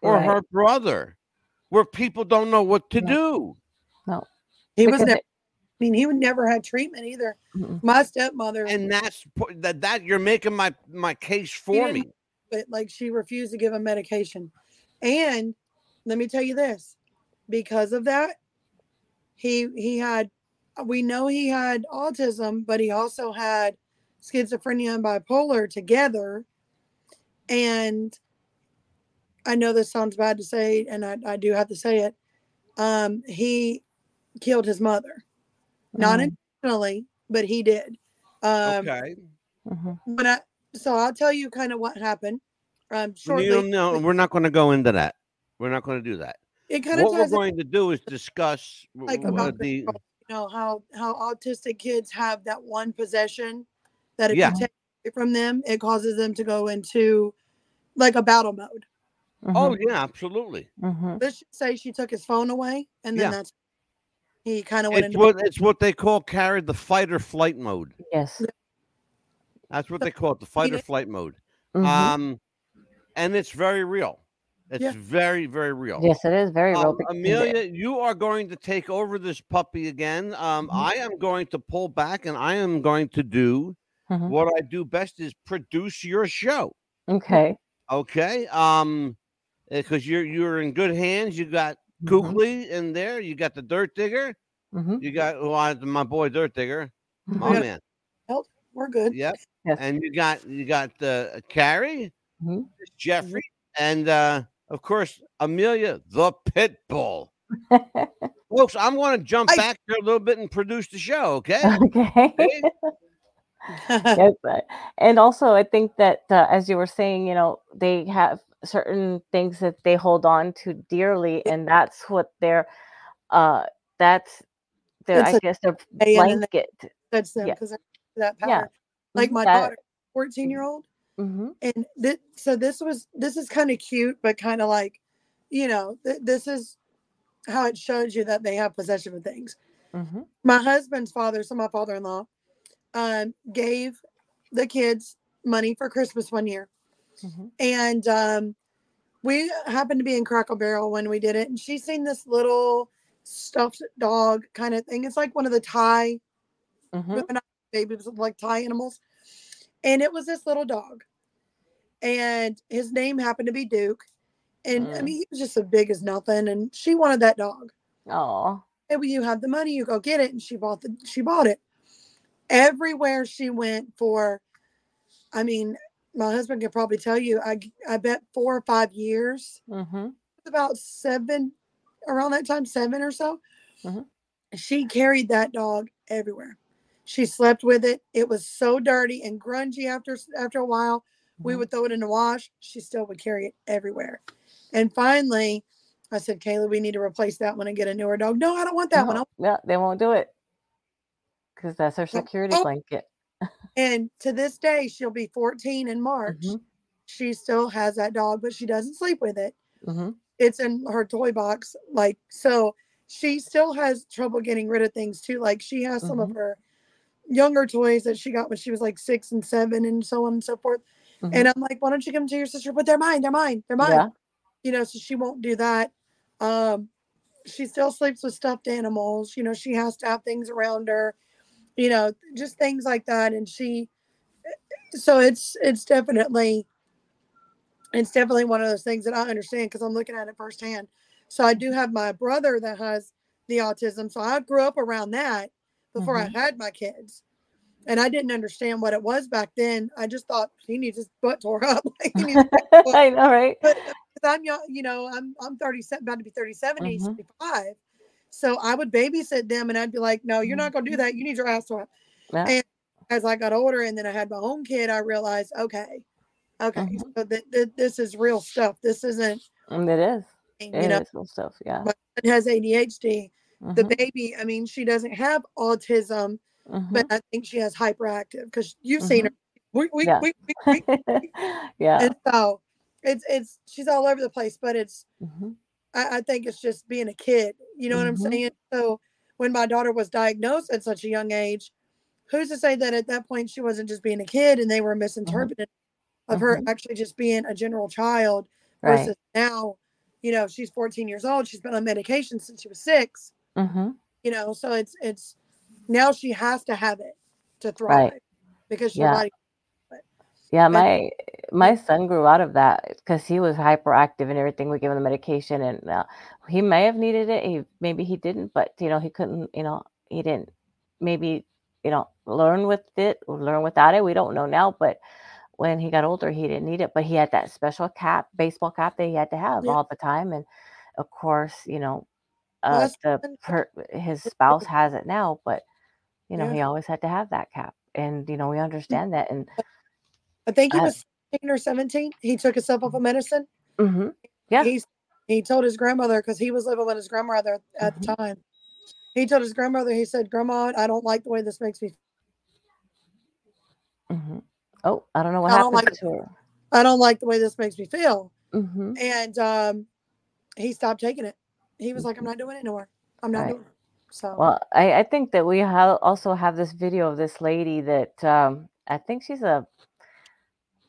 or Right. her brother, where people don't know what to No. do. No, he was Because never. I mean, he would never had treatment either. Mm-mm. My stepmother, And that's that that you're making my my case for me. but like she refused to give him medication. And let me tell you this, because of that, he he had we know he had autism, but he also had schizophrenia and bipolar together. And I know this sounds bad to say, and I, I do have to say it. Um, he killed his mother, not Mm, intentionally, but he did. Um, okay. mhm. but I, so I'll tell you kind of what happened. Um, shortly, No, no, we're not going to go into that. We're not going to do that. it kind of What we're going to do is discuss like about uh, the control, you know how how autistic kids have that one possession that if Yeah. you take it from them, it causes them to go into like a battle mode. Oh yeah, absolutely. Mhm. Let's just say she took his phone away, and then Yeah. that's he kind of went It's into what it's what they call carried the fight or flight mode. Yes. That's what they call it, the fight or flight mode. Mhm. Um, and it's very real. It's Yeah. very very real. yes, it is very real. Um, because Amelia, you are going to take over this puppy again. Um, Mhm. I am going to pull back, and I am going to do Mhm. what I do best: is produce your show. Okay. Okay. Um, because you're you're in good hands. You got Mhm. In there. You got the Dirt Digger. Mhm. You got well, my boy Dirt Digger. my Yeah. man. we're good. Yep. Yes. And you got you got uh, Carrie, Mhm. Jeffrey, and uh, of course Amelia, the pit bull. Folks, I'm going to jump I- back here a little bit and produce the show. Okay. okay. Okay? yes, and also I think that uh, as you were saying, you know, they have certain things that they hold on to dearly, and that's what their, uh, that's their, It's I a guess, their blanket. That's them Yeah. because that Yeah. Like Mhm, my that- daughter, fourteen year old, mhm, and th- so this was this is kind of cute, but kind of like, you know, th- this is how it shows you that they have possession of things. mhm, My husband's father, so my father in law, um, gave the kids money for Christmas one year, mhm, and um, we happened to be in Cracker Barrel when we did it, and she seen this little stuffed dog kind of thing. It's like one of the Ty mhm, babies like Ty animals. And it was this little dog. And his name happened to be Duke. And I Mm. mean, he was just as big as nothing. And she wanted that dog. Oh, And when you have the money, you go get it. And she bought the she bought it. Everywhere she went for, I mean, my husband could probably tell you, I I bet four or five years, mhm, about seven, around that time, seven or so. Mhm. She carried that dog everywhere. She slept with it. It was so dirty and grungy after after a while. We mhm. would throw it in the wash. She still would carry it everywhere. And finally, I said, Kayla, we need to replace that one and get a newer dog. No, I don't want that one. I No, yeah, they won't do it because that's No. security Oh. blanket. And to this day, she'll be 14 in March. Mhm, She still has that dog, but she doesn't sleep with it. mhm, It's in her toy box. Like, so she still has trouble getting rid of things too. Like, she has some of Mhm. her younger toys that she got when she was like six and seven and so on and so forth. And I'm like, why don't you come to your sister? But they're mine. They're mine. They're mine. Yeah. You know, so she won't do that. Um, she still sleeps with stuffed animals. You know, she has to have things around her you know, just things like that. And she, so it's, it's definitely, it's definitely one of those things that I understand because I'm looking at it firsthand. So I do have my brother that has the autism. So I grew up around that before mm-hmm. I had my kids. And I didn't understand what it was back then. I just thought he needs his butt tore up. Like, Because I know, right? But, I'm young, you know, I'm I'm 37, about to be 37, mm-hmm. So I would babysit them and I'd be like, no, you're not gonna do that. You need your ass to Yeah. And as I got older and then I had my own kid, I realized, okay, okay, Mhm. so th- th- this is real stuff. This isn't, And it is. you It know, is real stuff. Yeah. my son has ADHD. The Mhm, baby, I mean, she doesn't have autism, mhm. but I think she has hyperactive because you've seen her. We, we, Yeah. we, yeah. and so it's it's she's all over the place, but it's mhm, I, I think it's just being a kid. You know what I'm Mhm. saying? So when my daughter was diagnosed at such a young age, who's to say that at that point she wasn't just being a kid and they were misinterpreting of her actually just being a general child Right. versus now, you know, she's 14 years old. She's been on medication since she was six. hmm You know, so it's it's now she has to have it to thrive because your Yeah. body. Yeah, my my son grew out of that because he was hyperactive and everything. We gave him the medication, and uh, he may have needed it. He maybe he didn't, but you know he couldn't. You know he didn't. Maybe you know learn with it or learn without it. We don't know now, but when he got older, he didn't need it. But he had that special cap, baseball cap that he had to have Yeah. all the time, and of course, you know, Well, uh, that's the per, his spouse has it now, but you know Yeah. he always had to have that cap, and you know we understand that, and I think he I- was 16 or 17. He took himself off of medicine. hmm Yeah. He's He told his grandmother because he was living with his grandmother at Mhm. the time. He told his grandmother, he said, "Grandma, I don't like the way this makes me. hmm Oh, I don't know what I happened like- to her. I don't like the way this makes me feel." hmm And um, he stopped taking it. He was like, "I'm not doing it anymore. I'm not Right. doing it." So Well, I, I think that we ha- also have this video of this lady that um, I think she's a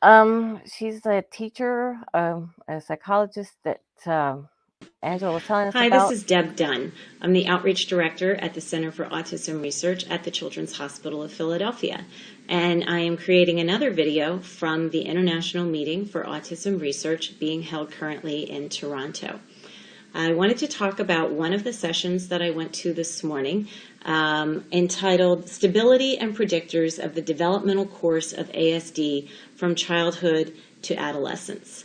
um she's a teacher, um, a psychologist that um, Angela was telling us Hi, about. this is Deb Dunn. I'm the Outreach Director at the Center for Autism Research at the Children's Hospital of Philadelphia. And I am creating another video from the International Meeting for Autism Research being held currently in Toronto. I wanted to talk about one of the sessions that I went to this morning um, entitled Stability and Predictors of the Developmental Course of ASD from Childhood to Adolescence.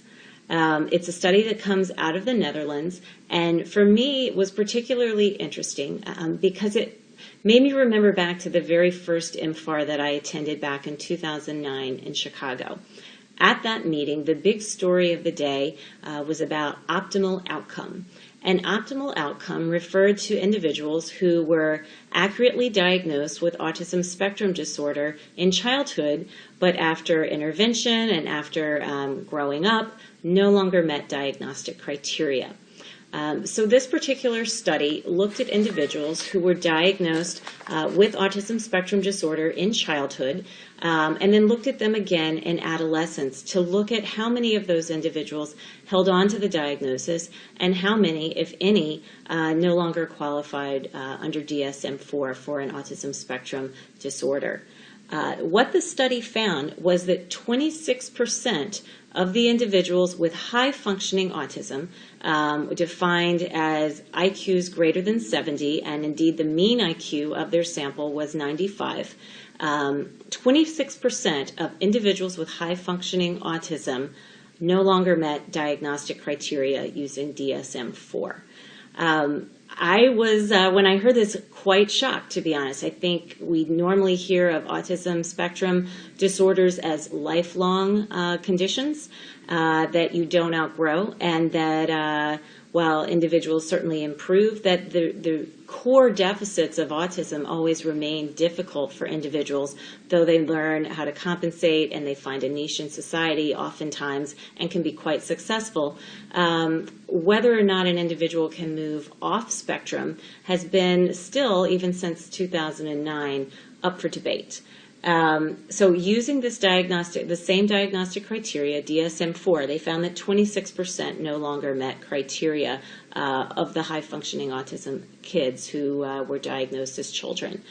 Um, it's a study that comes out of the Netherlands, and for me, was particularly interesting um, because it made me remember back to the very first IMFAR that I attended back in 2009 in Chicago. At that meeting, the big story of the day uh, was about optimal outcome. An optimal outcome referred to individuals who were accurately diagnosed with autism spectrum disorder in childhood, but after intervention and after um, growing up, no longer met diagnostic criteria. Um, so this particular study looked at individuals who were diagnosed uh, with autism spectrum disorder in childhood, um, and then looked at them again in adolescence to look at how many of those individuals held on to the diagnosis and how many, if any, uh, no longer qualified uh, under DSM-4 for an autism spectrum disorder. Uh, what the study found was that 26% of the individuals with high functioning autism, um, defined as IQs greater than 70, and indeed the mean IQ of their sample was 95, um, 26% of individuals with high functioning autism no longer met diagnostic criteria using DSM 4. Um, I was, uh, when I heard this, quite shocked, to be honest. I think we normally hear of autism spectrum disorders as lifelong uh, conditions uh, that you don't outgrow, and that uh, while individuals certainly improve, that the, the core deficits of autism always remain difficult for individuals, though they learn how to compensate and they find a niche in society oftentimes and can be quite successful. Um, whether or not an individual can move off spectrum has been still, even since 2009, up for debate. Um, so using this diagnostic, the same diagnostic criteria, DSM-4, they found that 26% no longer met criteria uh, of the high functioning autism kids who uh, were diagnosed as children.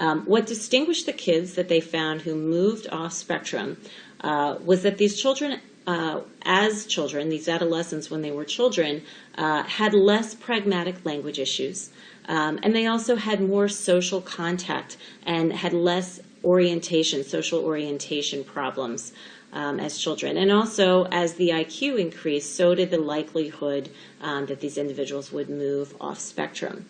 Um, what distinguished the kids that they found who moved off spectrum uh, was that these children, uh, as children, these adolescents when they were children, uh, had less pragmatic language issues. Um, and they also had more social contact and had less orientation, social orientation problems um, as children. And also, as the IQ increased, so did the likelihood um, that these individuals would move off spectrum.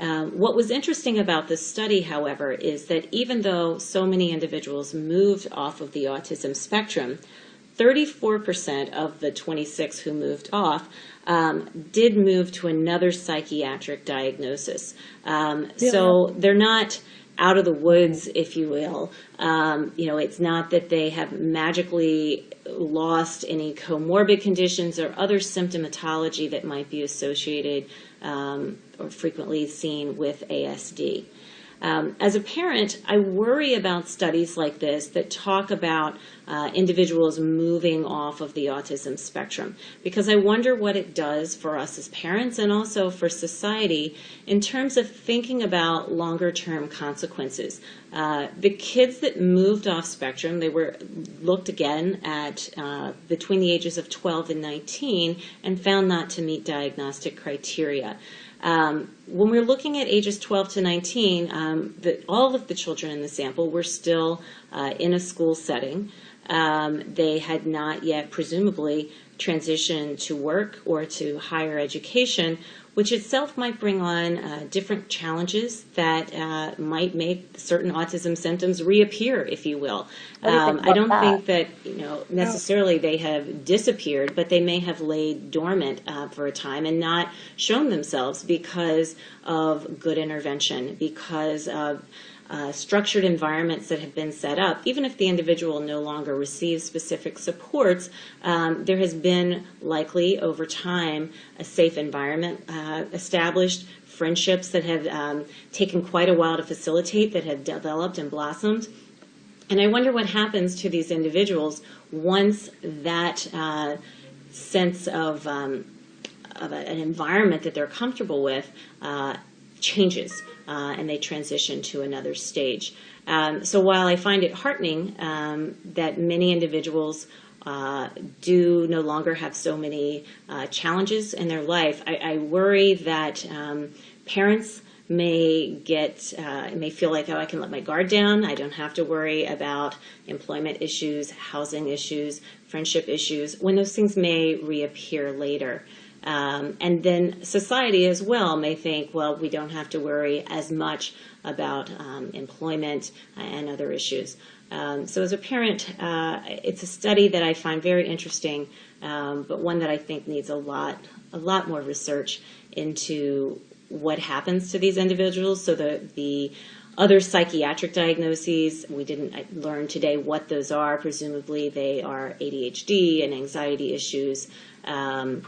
Um, what was interesting about this study, however, is that even though so many individuals moved off of the autism spectrum, 34% of the 26 who moved off um, did move to another psychiatric diagnosis. Um, So they're not out of the woods, if you will. Um, you know, it's not that they have magically lost any comorbid conditions or other symptomatology that might be associated um, or frequently seen with ASD. Um, as a parent, I worry about studies like this that talk about uh, individuals moving off of the autism spectrum because I wonder what it does for us as parents and also for society in terms of thinking about longer term consequences. Uh, the kids that moved off spectrum, they were looked again at uh, between the ages of 12 and 19 and found not to meet diagnostic criteria. Um, when we're looking at ages 12 to 19, um, the, all of the children in the sample were still uh, in a school setting. Um, they had not yet, presumably, transition to work or to higher education, which itself might bring on uh, different challenges that uh, might make certain autism symptoms reappear, if you will. What do you Um, I don't that? think that you know necessarily they have disappeared, but they may have laid dormant uh, for a time and not shown themselves because of good intervention, because of uh, structured environments that have been set up, even if the individual no longer receives specific supports, um, there has been likely over time a safe environment uh, established, friendships that have um, taken quite a while to facilitate that have developed and blossomed. And I wonder what happens to these individuals once that uh, sense of, um, of a, an environment that they're comfortable with uh, changes uh, and they transition to another stage. Um, so while I find it heartening um, that many individuals uh, do no longer have so many uh, challenges in their life, I, I worry that um, parents may get uh, may feel like oh I can let my guard down. I don't have to worry about employment issues, housing issues, friendship issues when those things may reappear later. Um, and then society as well may think, well, we don't have to worry as much about um, employment and other issues. Um, so, as a parent, uh, it's a study that I find very interesting, um, but one that I think needs a lot, a lot more research into what happens to these individuals. So, the the other psychiatric diagnoses, we didn't uh, learn today what those are. Presumably, they are ADHD and anxiety issues. Um,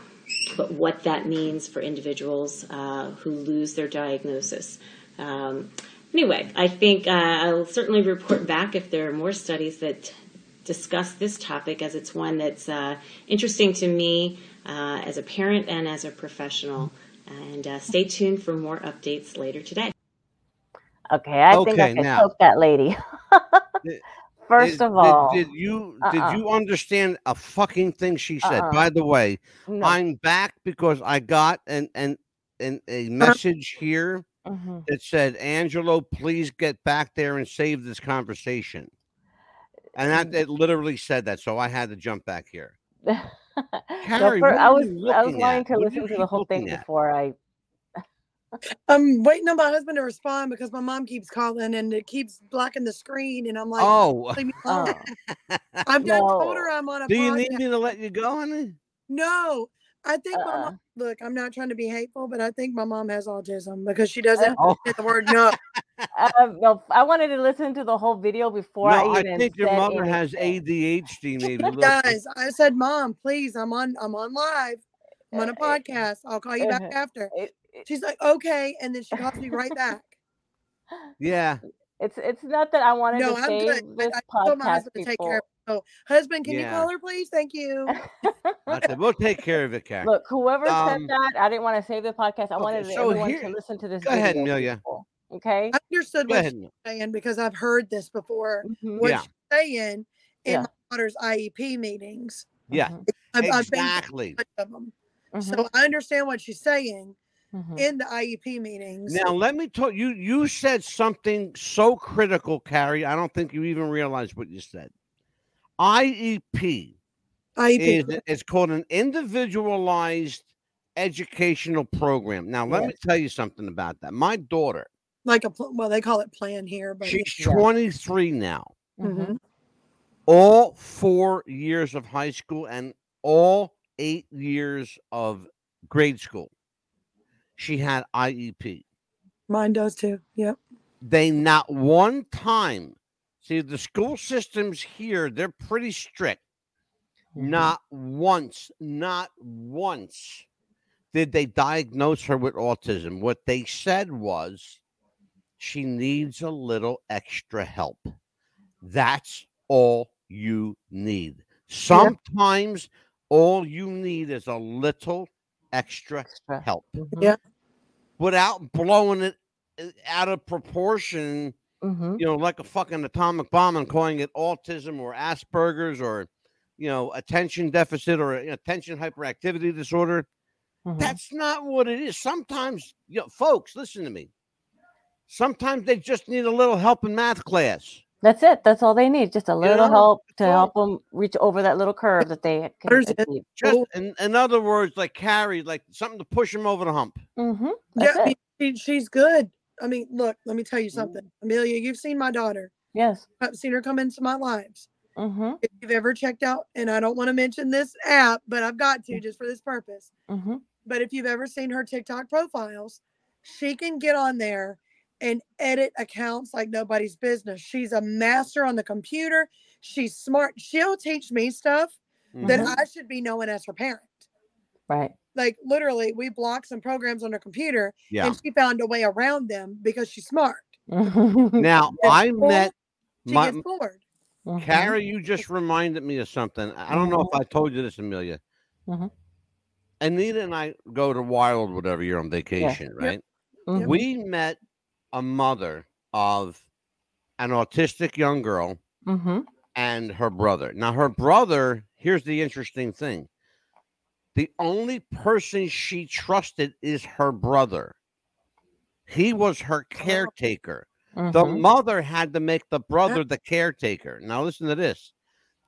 but what that means for individuals uh, who lose their diagnosis. Um, anyway, I think uh, I'll certainly report back if there are more studies that discuss this topic, as it's one that's uh, interesting to me uh, as a parent and as a professional. And uh, stay tuned for more updates later today. Okay, I think I can now- choke that lady. Did- First Did- of all, did, you uh-uh. did you understand a fucking thing she said? Uh-uh. By the way, no. I'm back because I got an an, an a message here Mhm. that said, "Angelo, please get back there and save this conversation." And that it literally said that, so I had to jump back here. No, Carrie, fir- what I was I was wanting at? to What listen to the whole thing at? before I. I'm waiting on my husband to respond because my mom keeps calling and it keeps blocking the screen, and I'm like, Oh, leave me alone. Oh, I've done told her I'm on a do you podcast. need me to let you go, honey? No, I think my Uh-uh. mom. Look, I'm not trying to be hateful, but I think my mom has autism because she doesn't Oh. say the word no. Um, no, I wanted to listen to the whole video before no, I I think your said mother has. ADHD, maybe. Look, Guys, I said, Mom, please, I'm on, I'm on live. I'm on a Uh, podcast. I'll call you back after. It- it- She's like, okay, and then she calls me right back. yeah, it's it's not that I wanted No, to I'm save good. this I, I told my podcast husband to take care of it. So, husband, can you call her, please? Thank you. I said we'll take care of it, Carrie. Look, whoever Um, said that, I didn't want to save the podcast. I okay, wanted so everyone here- to listen to this. go ahead, video Amelia. before, Okay. I understood Go what ahead. she's saying because I've heard this before. Mhm. What Yeah. she's saying in Yeah. my daughter's IEP meetings. Yeah, Mhm. I've, I've been to exactly. a bunch of them. Mhm. So I understand what she's saying Mhm. in the IEP meetings. Now let me tell you. You said something so critical, Carrie. I don't think you even realized what you said. IEP IEP. is it's called an individualized educational program. Now let me tell you something about that. My daughter, like a pl- well, they call it plan here, but she's Yeah. 23 now. Mhm. All four years of high school and all eight years of grade school, she had IEP. mine does too. Yep. they not one time see the school systems here they're pretty strict Mhm. not once not once did they diagnose her with autism what they said was she needs a little extra help that's all you need sometimes all you need is a little extra Extra. help Mhm. Yeah. Without blowing it uh, out of proportion, Mhm. you know, like a fucking atomic bomb and calling it autism or Asperger's or, you know, attention deficit or attention hyperactivity disorder. Mhm. That's not what it is. Sometimes, you know, folks, listen to me. Sometimes they just need a little help in math class. That's it. That's all they need. Just a little know, help to that's help them reach over that little curve that they can There's it. achieve. Just in, in other words, like carry, like something to push them over the hump. Mm-hmm. Yeah, I mean, she, she's good. I mean, look, let me tell you something. Amelia, you've seen my daughter. Yes. I've seen her come into my lives. Mm-hmm. If you've ever checked out, and I don't want to mention this app, but I've got to just for this purpose. Mm-hmm. But if you've ever seen her TikTok profiles, she can get on there and edit accounts like nobody's business. She's a master on the computer. She's smart. She'll teach me stuff that Mhm. I should be knowing as her parent. Right. Like literally, we blocked some programs on her computer Yeah. and she found a way around them because she's smart. Now I school, met She my gets bored. Mhm. Carrie. You just reminded me of something. I don't know if I told you this, Amelia. Mhm. Anita and I go to Wild whatever you're on vacation, right? Mhm. We met a mother of an autistic young girl Mm-hmm. and her brother. Now, her brother, here's the interesting thing the only person she trusted is her brother. He was her caretaker. The Mhm. mother had to make the brother the caretaker. Now, listen to this.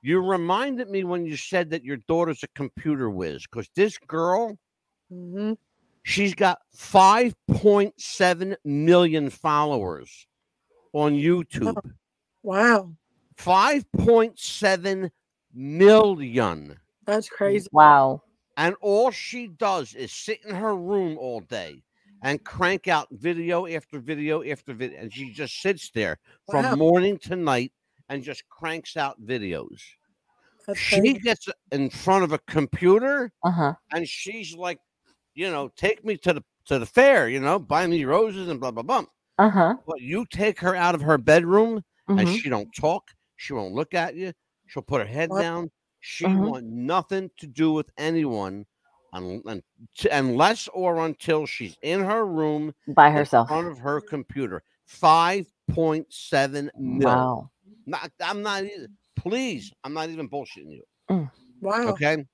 You reminded me when you said that your daughter's a computer whiz because this girl, hmm she's got 5.7 million followers on YouTube. Wow, 5.7 million. that's crazy. Wow. And all she does is sit in her room all day and crank out video after video after video. And she just sits there from Wow. morning to night and just cranks out videos. That's She crazy. gets in front of a computer Uh-huh. and she's like, you know, take me to the to the fair, you know, buy me roses and blah blah blah. Uh-huh. But you take her out of her bedroom and Mhm. she don't talk. She won't look at you. She'll put her head What? down. She Mhm. want nothing to do with anyone, un- un- unless or until she's in her room By herself, in front of her computer. Five point seven mil. Wow. Not, I'm not. Please, I'm not even bullshitting you. Wow, Okay.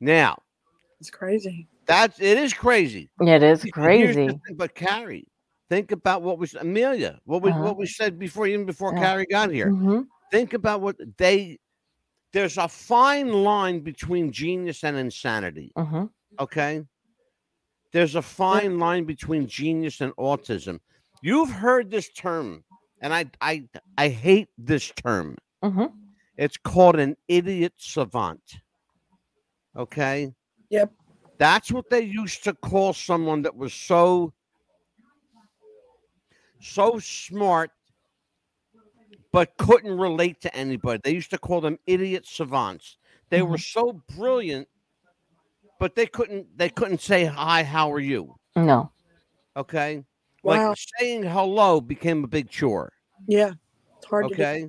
Now it's crazy. That's it is crazy. It is Y- here's the crazy. thing, But Carrie, think about what was Amelia. What we Uh-huh. what we said before, even before Yeah. Carrie got here. Mm-hmm. think about what they there's a fine line between genius and insanity Mm-hmm. okay there's a fine line between genius and autism you've heard this term and i i i hate this term Mm-hmm. it's called an idiot savant okay Yep. That's what they used to call someone that was so so smart but couldn't relate to anybody. They used to call them idiot savants. They were so brilliant, but they couldn't they couldn't say hi, how are you? No. Okay? Wow. Like saying hello became a big chore. Yeah, it's hard to. Okay?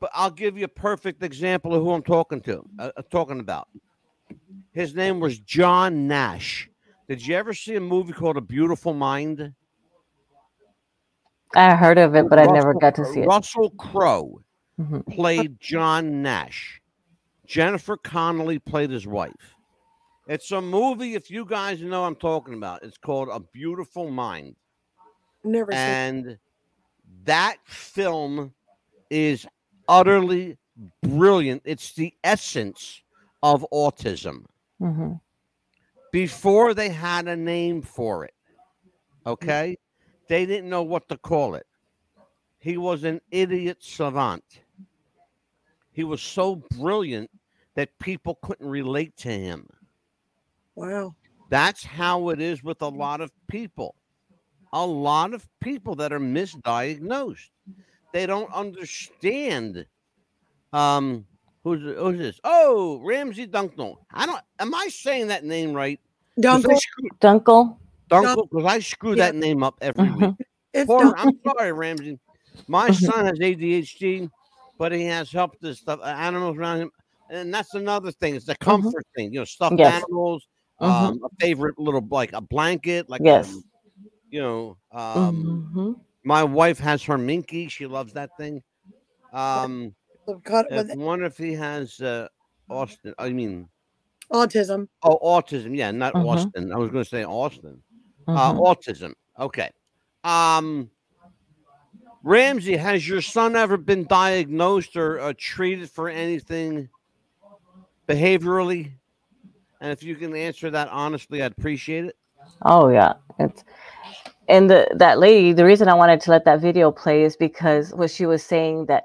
But I'll give you a perfect example of who I'm talking to, uh, uh, talking about. His name was John Nash. Did you ever see a movie called A Beautiful Mind? I heard of it, but I never got to see it. Russell Crowe Mhm. played John Nash. Jennifer Connelly played his wife. It's a movie, if you guys know what I'm talking about. It's called A Beautiful Mind. Never seen. And that film is utterly brilliant. It's the essence of autism Mm-hmm. before they had a name for it. Okay? They didn't know what to call it. He was an idiot savant. He was so brilliant that people couldn't relate to him. Wow. That's how it is with a lot of people. A lot of people that are misdiagnosed. They don't understand. Um, who's who's this? Oh, Ramsey Dunknell. I don't. Am I saying that name right? I Dunkel. screw- Dunkel. Dunkel, because I screw Yeah. that name up every week. Mhm. It's Poor, I'm sorry, Ramsey. My Mhm. son has ADHD, but he has helped the stuff uh, animals around him, and that's another thing. It's the comfort thing, you know, stuffed Yes. animals, Mhm. um, a favorite little like a blanket, like Yes. um, you know. Um, Mhm. my wife has her minky; she loves that thing. Um, I've got with wonder if he has uh, Austin. I mean, autism. oh, autism. Yeah, not Mhm. Austin. I was going to say Austin. uh, Mhm. autism. Okay. Um, Ramsey, has your son ever been diagnosed or uh, treated for anything behaviorally? And if you can answer that honestly, I'd appreciate it. Oh yeah, it's and the that lady. The reason I wanted to let that video play is because what she was saying that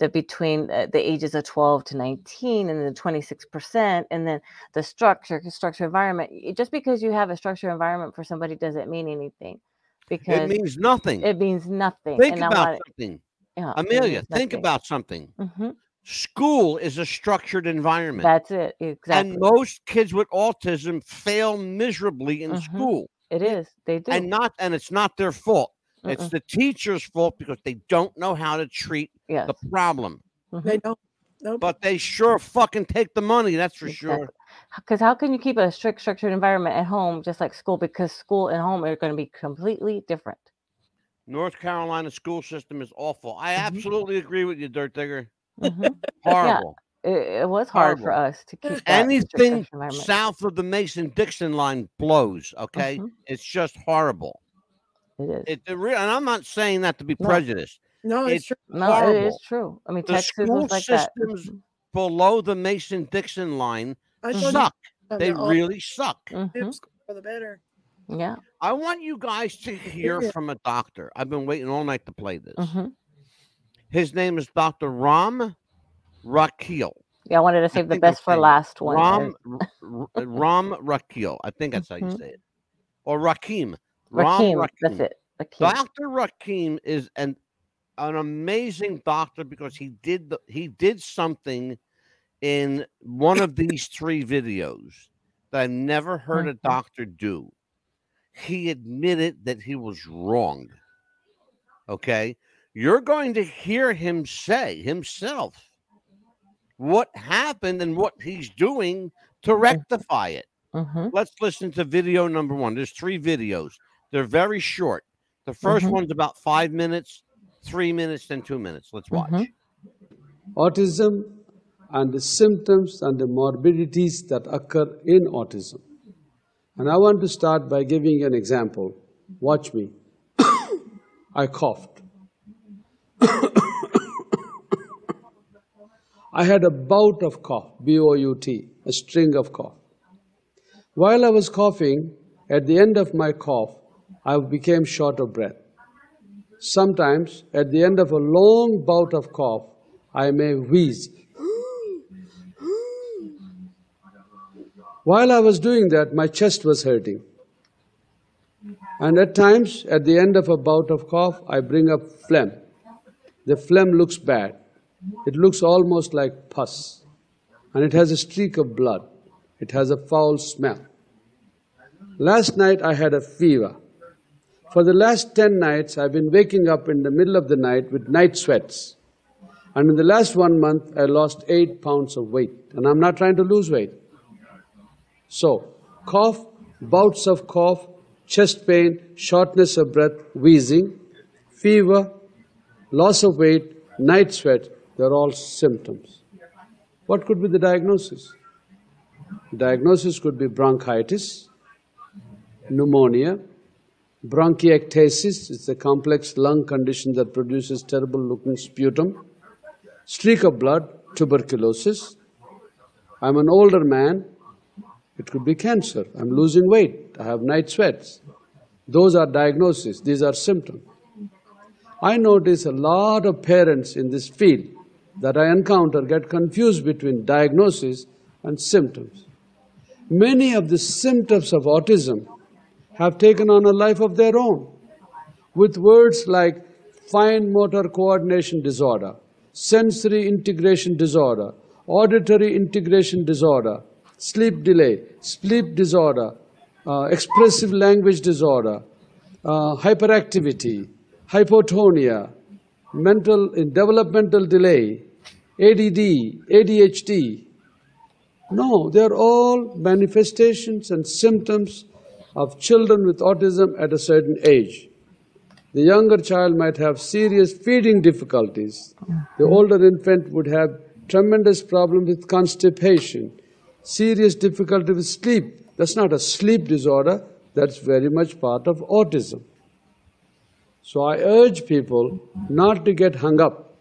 that between uh, the ages of 12 to 19 and the 26% and then the structure structure environment just because you have a structure environment for somebody doesn't mean anything because It means nothing. it means nothing think and about wanted- something. yeah, Amelia, think about something. Mhm. School is a structured environment. that's it exactly and most kids with autism fail miserably in Mhm. school. it is they do And not and it's not their fault. It's Mm-mm. the teacher's fault because they don't know how to treat yes the problem. Mhm. They don't. Nope. But they sure fucking take the money, that's for sure. Because how can you keep a strict structured environment at home just like school? Because school and home are going to be completely different. North Carolina school system is awful. I Mhm. absolutely agree with you, Dirt Digger. Mhm. Horrible. it, it was hard for us to keep that strict Anything south of the Mason Dixon line blows, okay? Mhm. It's just horrible. It is. It, it re- and I'm not saying that to be No. prejudiced. no, it's it's true. no, it horrible. is true. I mean, The Texas school was like systems Mhm. below the Mason Dixon line I suck. They they're really suck. Mhm. for the better. Yeah. I want you guys to hear from a doctor. I've been waiting all night to play this. hmm His name is Dr. Ram Rakil. Yeah, I wanted to save the I'm best for last one. Ram and- R- R- Ram Rakil. I think that's how you Mhm. say it. Or Rakim. Ram Rakim, that's it. Rakim. Dr. Rakim is an an amazing doctor because he did the, he did something in one of these three videos that I've never heard a Mhm. doctor do. He admitted that he was wrong. Okay? You're going to hear him say himself what happened and what he's doing to rectify it. hmm Let's listen to video number one. There's three videos. They're very short. The 1st Mhm. one's about five minutes, three minutes, then two minutes. Let's watch. Mhm. autism and the symptoms and the morbidities that occur in autism. And I want to start by giving an example. Watch me. I coughed. I had a bout of cough, B O U T, a string of cough. While I was coughing, at the end of my cough, I became short of breath. Sometimes, at the end of a long bout of cough, I may wheeze. While I was doing that, my chest was hurting. And at times, at the end of a bout of cough, I bring up phlegm. The phlegm looks bad. It looks almost like pus. And it has a streak of blood. It has a foul smell. Last night I had a fever. For the last 10 nights, I've been waking up in the middle of the night with night sweats. And in the last one month, I lost eight pounds of weight. And I'm not trying to lose weight. So, cough, bouts of cough, chest pain, shortness of breath, wheezing, fever, loss of weight, night sweat, they're all symptoms. What could be the diagnosis? Diagnosis could be bronchitis, pneumonia, bronchiectasis, it's a complex lung condition that produces terrible looking sputum, streak of blood, tuberculosis. I'm an older man, it could be cancer. I'm losing weight, I have night sweats. Those are diagnoses, these are symptoms. I notice a lot of parents in this field that I encounter get confused between diagnosis and symptoms. Many of the symptoms of autism have taken on a life of their own with words like fine motor coordination disorder, sensory integration disorder, auditory integration disorder, sleep delay, sleep disorder, uh, expressive language disorder, uh, hyperactivity, hypotonia, mental developmental delay, ADD, ADHD. No, they're all manifestations and symptoms of children with autism at a certain age. The younger child might have serious feeding difficulties. The older infant would have tremendous problem with constipation, serious difficulty with sleep. That's not a sleep disorder, that's very much part of autism. So I urge people not to get hung up,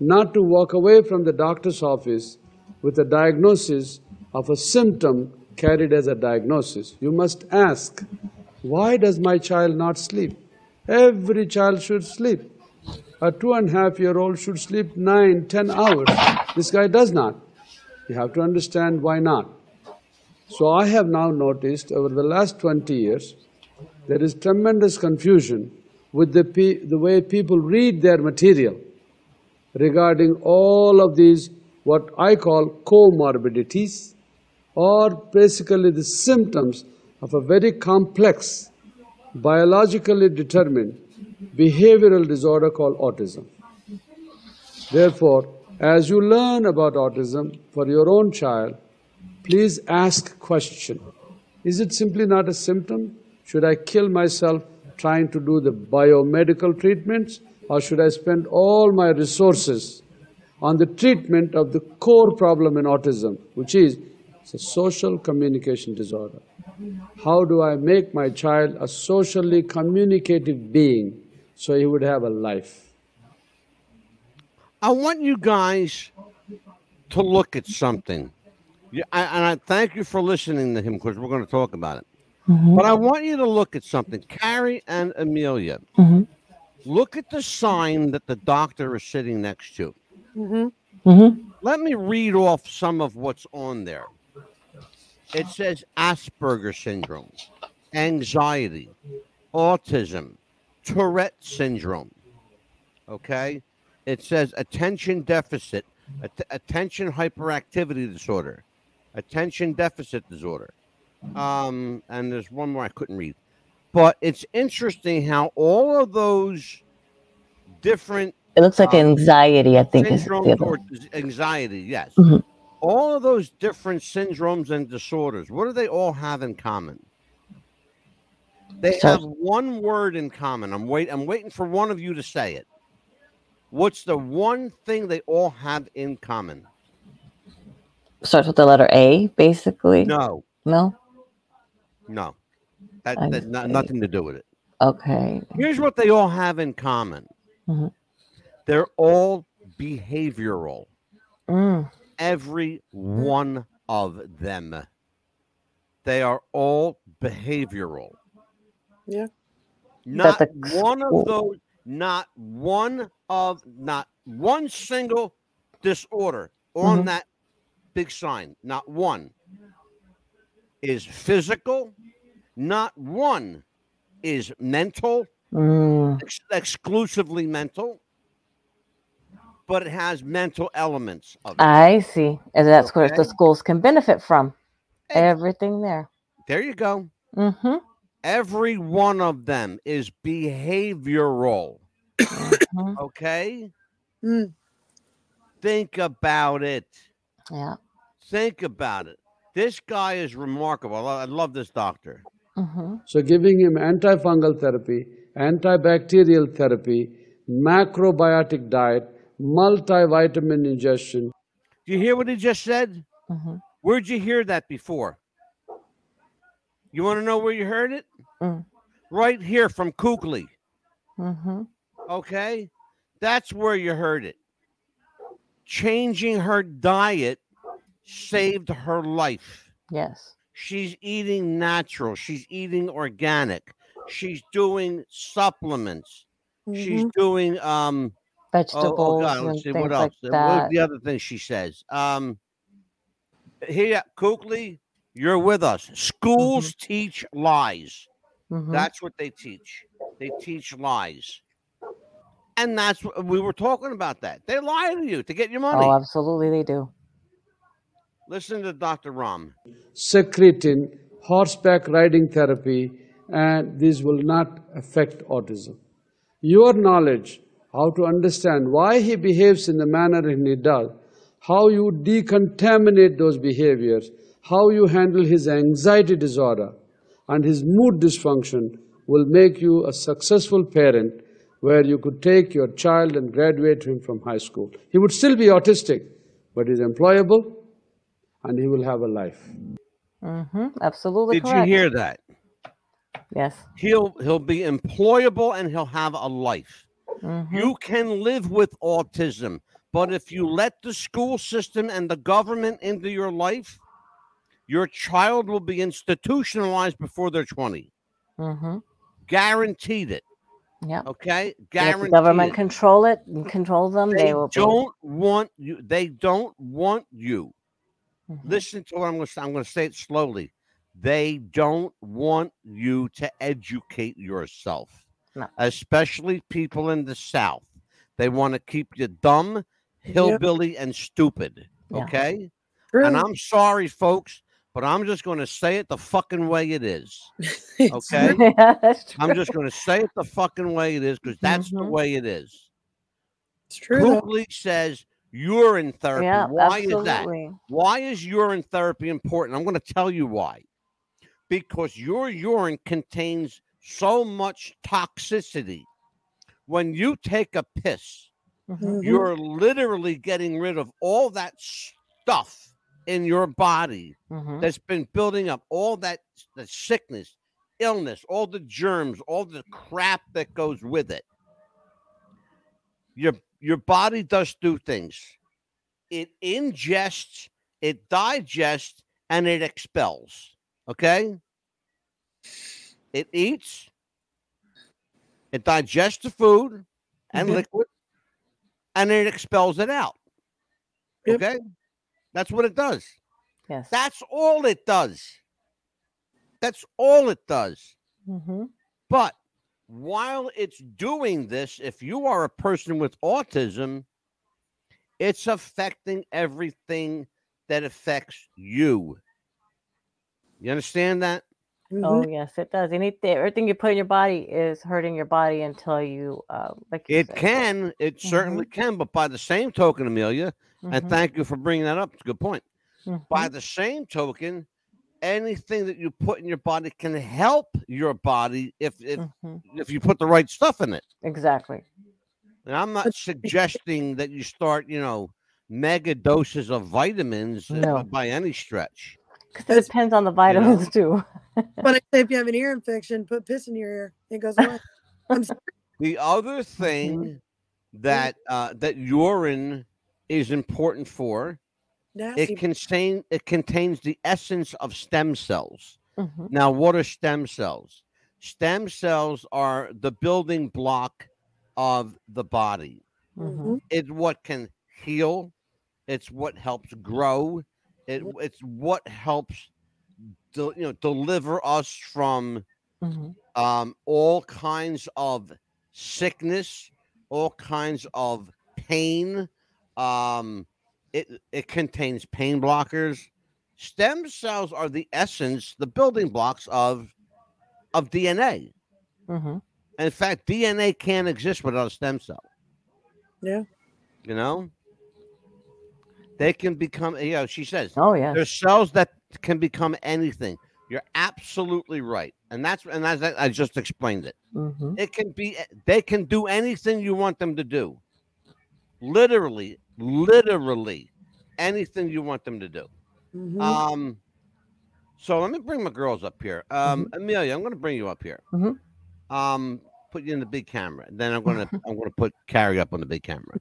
not to walk away from the doctor's office with a diagnosis of a symptom carried as a diagnosis. You must ask, why does my child not sleep? Every child should sleep. A two and a half year old should sleep nine, ten hours. This guy does not. You have to understand why not. So I have now noticed over the last 20 years, there is tremendous confusion with the, pe- the way people read their material regarding all of these, what I call comorbidities, or basically the symptoms of a very complex, biologically determined behavioral disorder called autism. Therefore, as you learn about autism for your own child, please ask question. Is it simply not a symptom? Should I kill myself trying to do the biomedical treatments or should I spend all my resources on the treatment of the core problem in autism, which is it's a social communication disorder. How do I make my child a socially communicative being so he would have a life? I want you guys to look at something. Yeah, I, and I thank you for listening to him because we're going to talk about it. Mm-hmm. But I want you to look at something. Carrie and Amelia, mm-hmm. look at the sign that the doctor is sitting next to. Mm-hmm. mm-hmm. Let me read off some of what's on there. It says Asperger syndrome, anxiety, autism, Tourette syndrome. Okay? It says attention deficit, at- attention hyperactivity disorder, attention deficit disorder. Um, and there's one more I couldn't read. But it's interesting how all of those different It looks like um, anxiety, I think is the other. or anxiety, yes. Mhm. All of those different syndromes and disorders, what do they all have in common? They have one word in common. I'm wait I'm waiting for one of you to say it. What's the one thing they all have in common? Starts with the letter A, basically. No, No? no. That, that's not, nothing to do with it. Okay. Here's what they all have in common. Mhm. They're all behavioral. Mm. Every one of them. They are all behavioral. Yeah. Not the one of those, not one of, not one single disorder on Mhm. that big sign, not one is physical, not one is mental, Mm. ex- exclusively mental, but it has mental elements of it. I see. And that's where the schools can benefit from. Ex- Everything there. there you go. Mm-hmm. Every one of them is behavioral. Mhm. Okay? Mm. Think about it. Yeah. Think about it. This guy is remarkable. I I love this doctor. Mm-hmm. So, giving him antifungal therapy, antibacterial therapy, macrobiotic diet, multivitamin ingestion, Do you hear what he just said? Mm-hmm. Where'd you hear that before? You want to know where you heard it? Mm. Right here from Kukli. Mm-hmm. Okay? That's where you heard it. Changing her diet saved her life. Yes. She's eating natural. She's eating organic. She's doing supplements. She's Mhm. doing um Vegetables oh God, and let's see things what like else. What that. the other thing she says? Um here, Kukli, you're with us. Schools teach lies. Mhm. That's what they teach. They teach lies. And that's what we were talking about that. They lie to you to get your money. Oh, absolutely, they do. Listen to Dr. Ram. secretin, horseback riding therapy, and these will not affect autism. Your knowledge, how to understand why he behaves in the manner in he does, how you decontaminate those behaviors, how you handle his anxiety disorder and his mood dysfunction will make you a successful parent where you could take your child and graduate him from high school. He would still be autistic, but he's employable and he will have a life. Mm-hmm. Absolutely Did correct. you hear that? Yes. He'll he'll be employable and he'll have a life. Mhm. You can live with autism, but if you let the school system and the government into your life, your child will be institutionalized before they're 20. Mm-hmm. Guaranteed it. Yeah. Okay? Let the government it. control it and control them. They, They will. don't want you. They don't want you. Mhm. Listen to what I'm going to say. I'm going to say it slowly. They don't want you to educate yourself, No. especially people in the South. They want to keep you dumb, hillbilly, and stupid. Yeah. Okay? And I'm sorry, folks, but I'm just going to say it the fucking way it is. Okay? yeah. I'm just going to say it the fucking way it is because that's the Mhm. way it is. It's true. Kugli says urine therapy. Yeah, why is that? Why is urine therapy important? I'm going to tell you why. Because your urine contains so much toxicity. When you take a piss, Mhm. Mhm. you're literally getting rid of all that stuff in your body Mhm. that's been building up, all that the sickness, illness, all the germs, all the crap that goes with it. Your your body does two things. It ingests, it digests, and it expels. Okay? It eats, it digests the food and Mhm. liquid, and it expels it out. Yep. Okay? That's what it does. Yes. That's all it does. That's all it does. mm-hmm. But while it's doing this, if you are a person with autism, it's affecting everything that affects you. You understand that? Oh Mhm. yes, it does. Anything, everything you put in your body is hurting your body until you, uh, like you It said. can, it certainly can. But by the same token, Amelia, and Mhm, thank you for bringing that up. It's a good point. By mhm. the same token, anything that you put in your body can help your body if if Mhm. if you put the right stuff in it. Exactly. And I'm not suggesting that you start, you know, mega doses of vitamins uh, No. by any stretch. Because it depends on the vitamins too. But I say if you have an ear infection, put piss in your ear. It goes away. I'm sorry. The other thing that uh, that urine is important for Nasty. it contain it contains the essence of stem cells. Mhm. Now, what are stem cells? Stem cells are the building block of the body. Mhm. It's what can heal. It's what helps grow. It, it's what helps, del- you know, deliver us from Mhm. um, all kinds of sickness, all kinds of pain. Um, it it contains pain blockers. Stem cells are the essence, the building blocks of of DNA. Mhm. In fact, DNA can't exist without a stem cell. Yeah. You know, they can become. You know, she says Oh yeah. there's cells that can become anything. You're absolutely right, and that's and that's I just explained it. Mhm. It can be. They can do anything you want them to do. Literally, literally, anything you want them to do. Mhm. Um. So let me bring my girls up here. Um, Amelia, I'm going to bring you up here. Mhm. Um, put you in the big camera. Then I'm going to I'm going to put Carrie up on the big camera.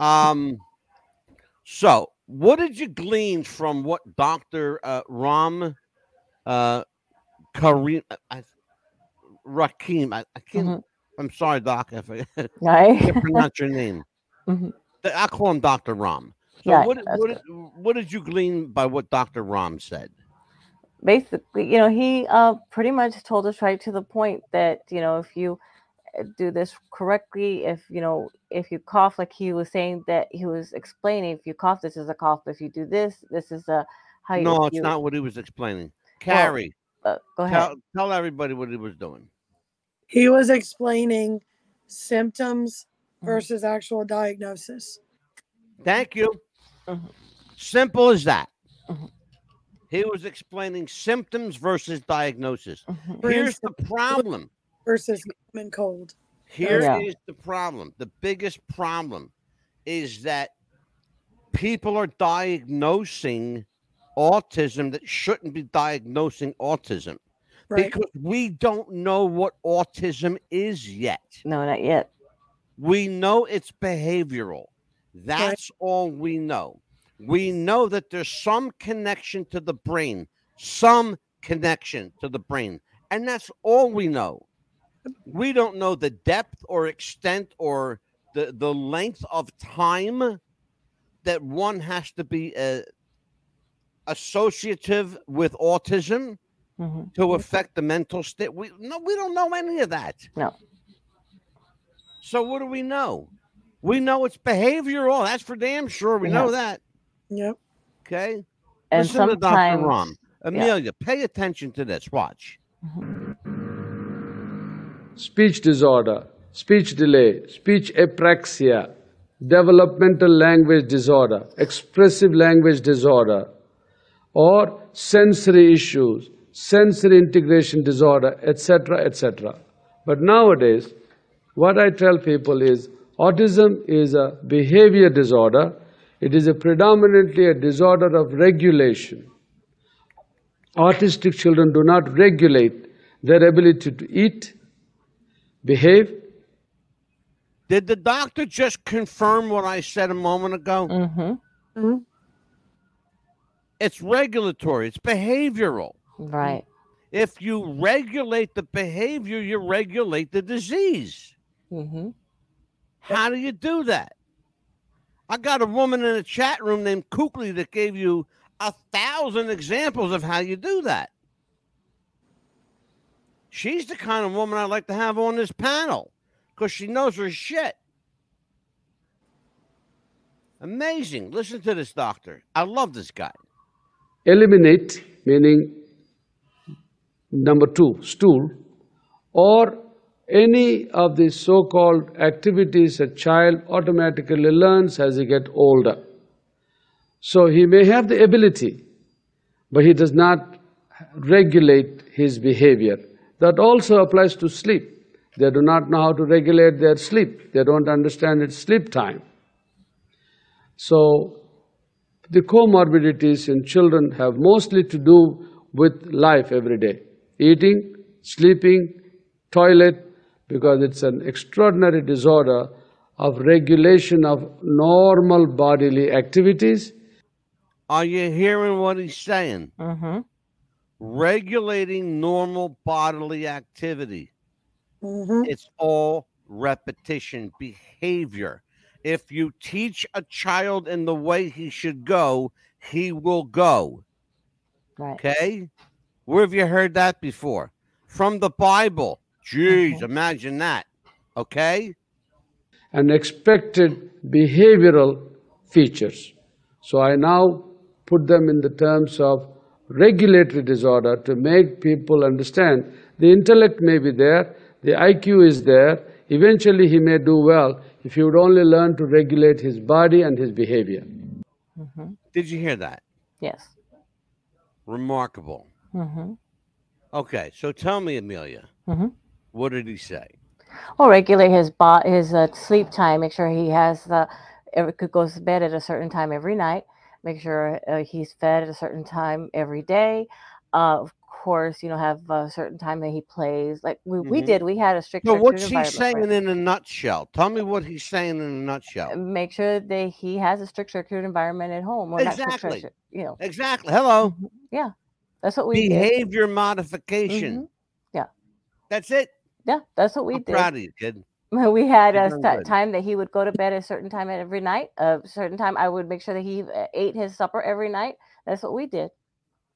Um. So, what did you glean from what Doctor uh, Ram, uh, Kareem, uh, I, Rakim? I, I can't. Mhm. I'm sorry, Doc. If I can't pronounce your name. Mhm. I call him Doctor Ram. So Yeah, what, what, did, what did you glean by what Dr. Ram said? Basically, you know, he uh pretty much told us right to the point that you know if you do this correctly, if you know if you cough, like he was saying that he was explaining, if you cough, this is a cough. If you do this, this is a how you. No, it's you- not what he was explaining. Carrie, Uh, go ahead. tell, tell everybody what he was doing. He was explaining symptoms Mhm. versus actual diagnosis. Thank you. Mhm. Simple as that. Mhm. He was explaining symptoms versus diagnosis. Mhm. Here's the problem. Versus common cold. Here is Yeah. the problem. The biggest problem is that people are diagnosing autism that shouldn't be diagnosing autism. Right. because we don't know what autism is yet. No, not yet. We know it's behavioral. That's all we know. We know that there's some connection to the brain, some connection to the brain, and that's all we know. We don't know the depth or extent or the, the length of time that one has to be uh, associative with autism Mhm. to affect the mental state. We no, we don't know any of that. No. So what do we know? We know it's behavioral. That's for damn sure. We know that. Yep. Okay. And Listen to Dr. sometimes, Ram. Amelia, pay attention to this. Watch. Speech disorder, speech delay, speech apraxia, developmental language disorder, expressive language disorder, or sensory issues, sensory integration disorder, etc., etc. But nowadays, what I tell people is autism is a behavior disorder. It is a predominantly a disorder of regulation. Autistic children do not regulate their ability to eat, behave. Did the doctor just confirm what I said a moment ago? Mm-hmm. Mm. It's regulatory, it's behavioral. Right. If you regulate the behavior, you regulate the disease. Mm-hmm. How do you do that? I got a woman in a chat room named Kukli that gave you a thousand examples of how you do that. She's the kind of woman I'd like to have on this panel because she knows her shit. Amazing. Listen to this doctor. I love this guy. eliminate, meaning number two, stool, or any of the so-called activities a child automatically learns as he gets older. So he may have the ability, but he does not regulate his behavior. That also applies to sleep. They do not know how to regulate their sleep. They don't understand its sleep time. So the comorbidities in children have mostly to do with life every day eating, sleeping, toilet, because it's an extraordinary disorder of regulation of normal bodily activities. Are you hearing what he's saying? Mm-hmm. Regulating normal bodily activity. hmm It's all repetition, behavior. If you teach a child in the way he should go, he will go. Right. Okay? Where have you heard that before? From the Bible. Jeez, imagine that. Okay? and expected behavioral features. So I now put them in the terms of regulatory disorder to make people understand the intellect may be there, the IQ is there, eventually he may do well if he would only learn to regulate his body and his behavior. Mm-hmm. Did you hear that? Yes. Remarkable. Mm-hmm. Okay, so tell me, Amelia, Mhm. what did he say? Well, regulate his bo- his uh, sleep time. Make sure he has the every could goes to bed at a certain time every night. Make sure uh, he's fed at a certain time every day. Uh, of course, you know, have a certain time that he plays. Like we, we Mhm. did, we had a strict. So what's he saying him. in a nutshell? Tell me what he's saying in a nutshell. Make sure that he has a strict structured environment at home. Or not Exactly. structured, you know, Exactly. Hello. yeah, that's what we did. Behavior modification. Mhm. Yeah. That's it. Yeah, that's what we I'm did. proud of you, kid. We had a doing sta- good. time that he would go to bed a certain time every night. A certain time, I would make sure that he uh, ate his supper every night. That's what we did.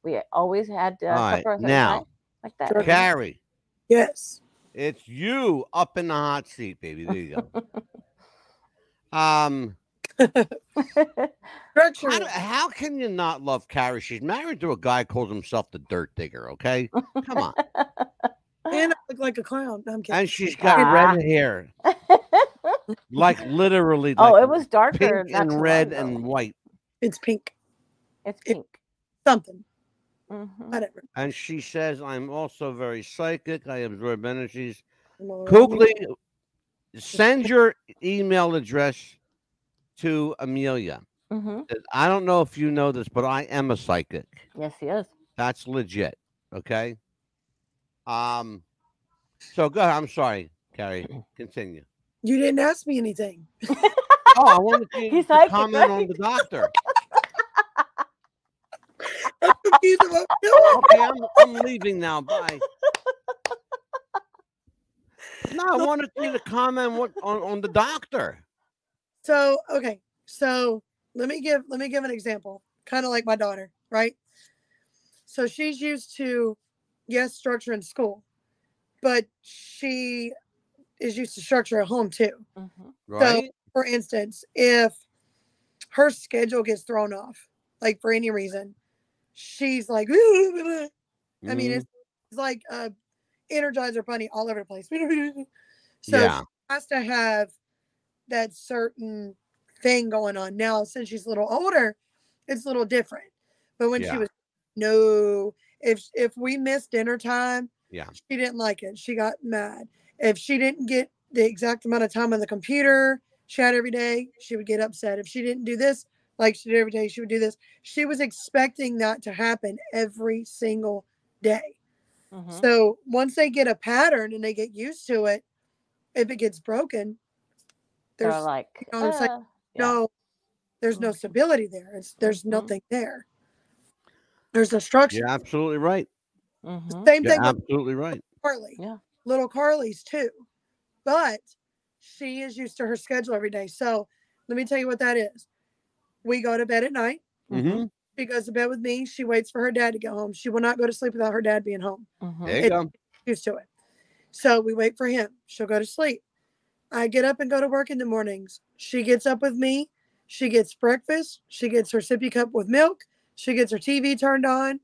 We always had uh, All right, supper a now, time, like that. Sure. Carrie, Yes. it's you up in the hot seat, baby. There you go. um, how, do- how can you not love Carrie? She's married to a guy who calls himself the Dirt Digger. Okay, come on. And like a clown. No, I'm kidding. And she's got Ah. red hair, like literally. oh, like it was darker, pink and red long ago. and white. It's pink. It's it- pink. Something. hmm Whatever. And she says, "I'm also very psychic. I absorb energies." I'm all right. Kugli, send your email address to Amelia. hmm I don't know if you know this, but I am a psychic. Yes, he is. That's legit. Okay. Um, so go ahead. I'm sorry, Carrie. Continue. You didn't ask me anything. Oh, I wanted you He's to psychic, comment on the doctor. I'm confused about Okay, I'm, I'm leaving now. Bye. No, I wanted you to comment what on, on the doctor. So okay, so let me give let me give an example. Kind of like my daughter, right? So she's used to yes structure in school, but she is used to structure at home too. Mhm. Right? For instance, if her schedule gets thrown off, like for any reason, she's like, I mean, Mhm. it's, it's like a Energizer Bunny all over the place. so Yeah. she has to have that certain thing going on. Now, since she's a little older, it's a little different. But when Yeah. she was no, if if we miss dinner time, Yeah. she didn't like it. She got mad. If she didn't get the exact amount of time on the computer she had every day, she would get upset. If she didn't do this like she did every day, she would do this. She was expecting that to happen every single day. Mhm. So once they get a pattern and they get used to it, if it gets broken, They're there's like, you know, it's like "Uh, yeah. no, there's no stability there. It's there's Mhm. nothing there. There's a structure. You're absolutely right. Mhm. Same You're thing absolutely right. Carly. Yeah. Little Carly's too. But she is used to her schedule every day. So let me tell you what that is. We go to bed at night. hmm She goes to bed with me. She waits for her dad to get home. She will not go to sleep without her dad being home. Mhm. There you It- go. used to it. So we wait for him. She'll go to sleep. I get up and go to work in the mornings. She gets up with me. She gets breakfast. She gets her sippy cup with milk. She gets her TV turned on.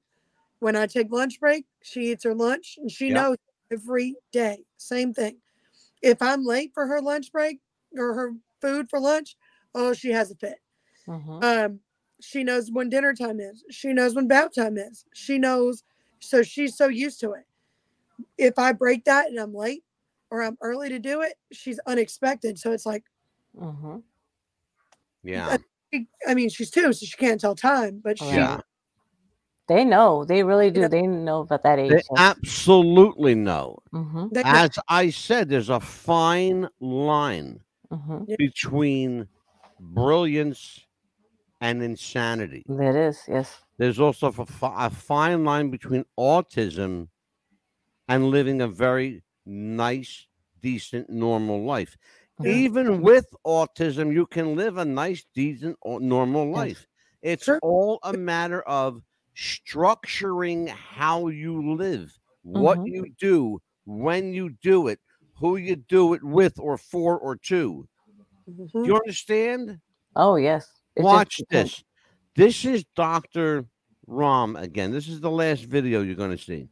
When I take lunch break, she eats her lunch and she Yep. knows every day. Same thing. If I'm late for her lunch break or her food for lunch, oh, she has a fit. Mhm. Um, she knows when dinner time is. She knows when bath time is. She knows, so she's so used to it. If I break that and I'm late or I'm early to do it, she's unexpected. So it's like, Mhm. Yeah. I mean, she's two, so she can't tell time, but she, Yeah. They know. They really do. Yeah. They know about that age. They absolutely know. mm-hmm. As I said, there's a fine line Mm-hmm. between brilliance and insanity. It is. Yes. There's also a, a fine line between autism and living a very nice, decent, normal life. Yeah. Even with autism, you can live a nice, decent, normal life. It's Sure. all a matter of structuring how you live, what Mhm. you do, when you do it, who you do it with, or for, or to. Mhm. Do you understand? Oh yes. It Watch depends. this. This is Dr. Ram again. This is the last video you're going to see.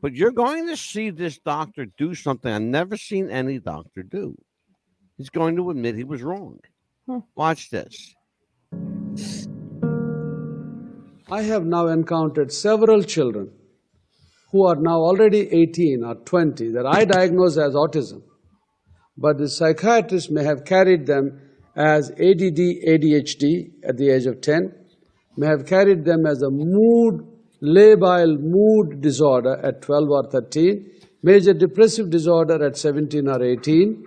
But you're going to see this doctor do something I've never seen any doctor do. He's going to admit he was wrong. Hmm. Watch this. I have now encountered several children who are now already 18 or 20 that I diagnose as autism, but the psychiatrist may have carried them as ADD, ADHD at the age of 10, may have carried them as a mood, labile mood disorder at 12 or 13, major depressive disorder at 17 or 18,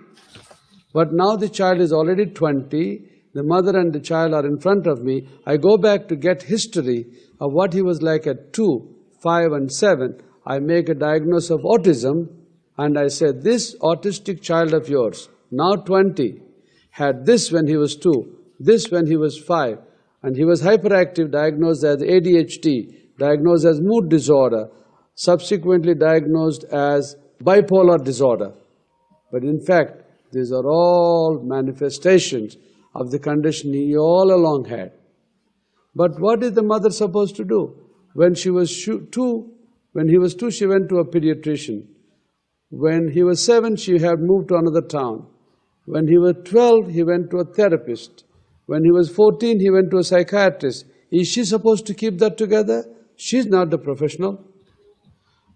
but now the child is already 20, the mother and the child are in front of me. I go back to get history of what he was like at 2, 5, and 7. I make a diagnosis of autism and I say, This autistic child of yours, now 20, had this when he was 2, this when he was 5, and he was hyperactive, diagnosed as ADHD, diagnosed as mood disorder, subsequently diagnosed as bipolar disorder. But in fact, these are all manifestations of the condition he all along had. But what is the mother supposed to do? When she was two, when he was two, she went to a pediatrician. When he was seven, she had moved to another town. When he was 12, he went to a therapist. When he was 14, he went to a psychiatrist. Is she supposed to keep that together? She's not the professional.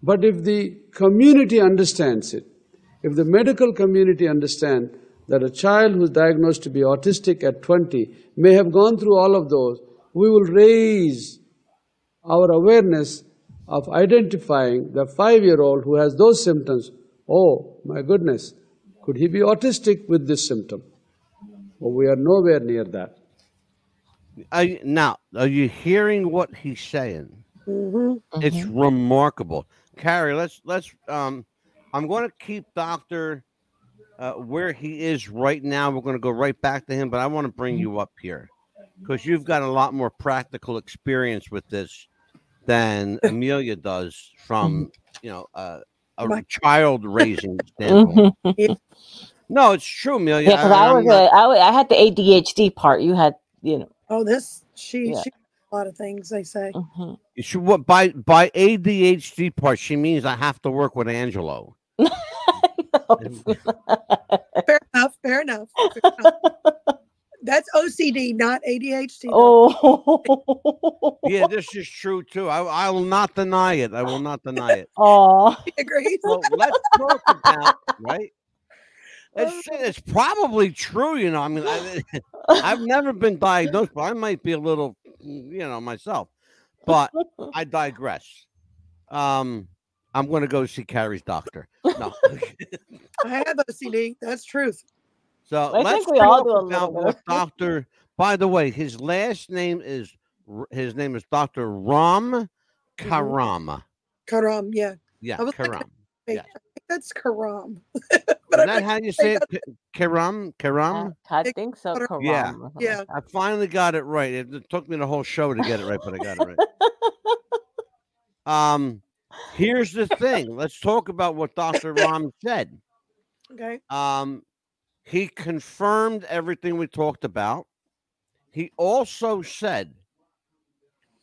But if the community understands it, if the medical community understand that a child who is diagnosed to be autistic at 20 may have gone through all of those, we will raise our awareness of identifying the five year old who has those symptoms. Oh, my goodness, could he be autistic with this symptom? Well, we are nowhere near that. Are you, now, are you hearing what he's saying? Mm-hmm. It's remarkable. Carrie, let's let's um I'm going to keep Doctor uh, where he is right now. We're going to go right back to him, but I want to bring you up here because you've got a lot more practical experience with this than Amelia does from you know uh, a My- child raising standpoint. No, it's true, Amelia. Yeah, because I, I'm was not- a, I, wa- I had the ADHD part. You had, you know. Oh, this she Yeah. she a lot of things they say. mhm. She, what by by ADHD part, she means I have to work with Angelo. Fair enough. Fair enough. fair enough. That's OCD, not ADHD. though. oh. Yeah, this is true too. I, I will not deny it. I will not deny it. Oh. He agrees. So let's talk about right. It's, it's probably true, you know. I mean, I, I've never been diagnosed, but I might be a little, you know, myself. But I digress. Um, I'm going to go see Carrie's doctor. No. I have OCD. That's truth. So I let's think we all talk do a about little what bit. Doctor. By the way, his last name is his name is Doctor Ram Karam. Karam, yeah. Yeah, I Karam. Wait, Yeah. That's Karam. Is but I that think how you say say it? Karam? Karam? I, I think so. Karam. Yeah. Yeah. I finally got it right. It, it took me the whole show to get it right, but I got it right. Um, here's the thing. Let's talk about what Dr. Ram said. Okay. Um, he confirmed everything we talked about. He also said,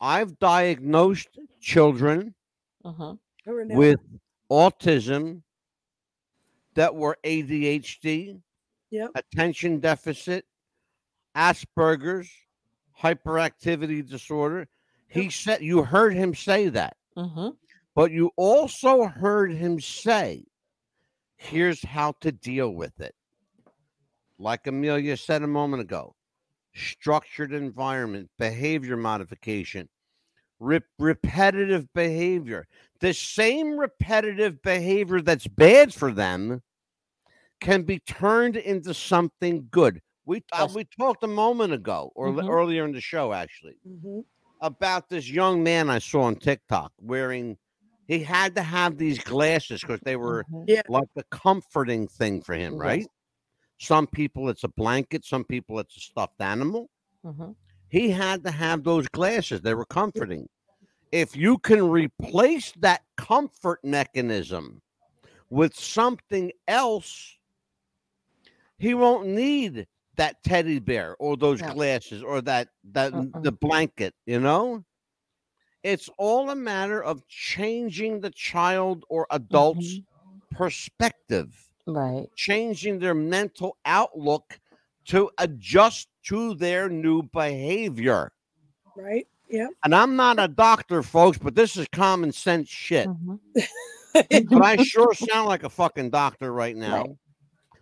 I've diagnosed children. Who are now? with autism that were ADHD, Yep. attention deficit, Asperger's, hyperactivity disorder. He said, you heard him say that, Mhm. but you also heard him say, here's how to deal with it. Like Amelia said a moment ago structured environment, behavior modification, rep- repetitive behavior. The same repetitive behavior that's bad for them can be turned into something good. We uh, we talked a moment ago or Mhm. earlier in the show actually hmm about this young man I saw on TikTok wearing he had to have these glasses because they were Mhm. Yeah. like the comforting thing for him, Yes. right? Some people it's a blanket, some people it's a stuffed animal. Mhm. He had to have those glasses. They were comforting. If you can replace that comfort mechanism with something else, he won't need that teddy bear or those No. glasses or that that Mm-mm. the blanket, you know? It's all a matter of changing the child or adult's perspective Right. changing their mental outlook to adjust to their new behavior. Right. Yep. And I'm not a doctor, folks, but this is common sense shit. Mhm. But I sure sound like a fucking doctor right now. Right.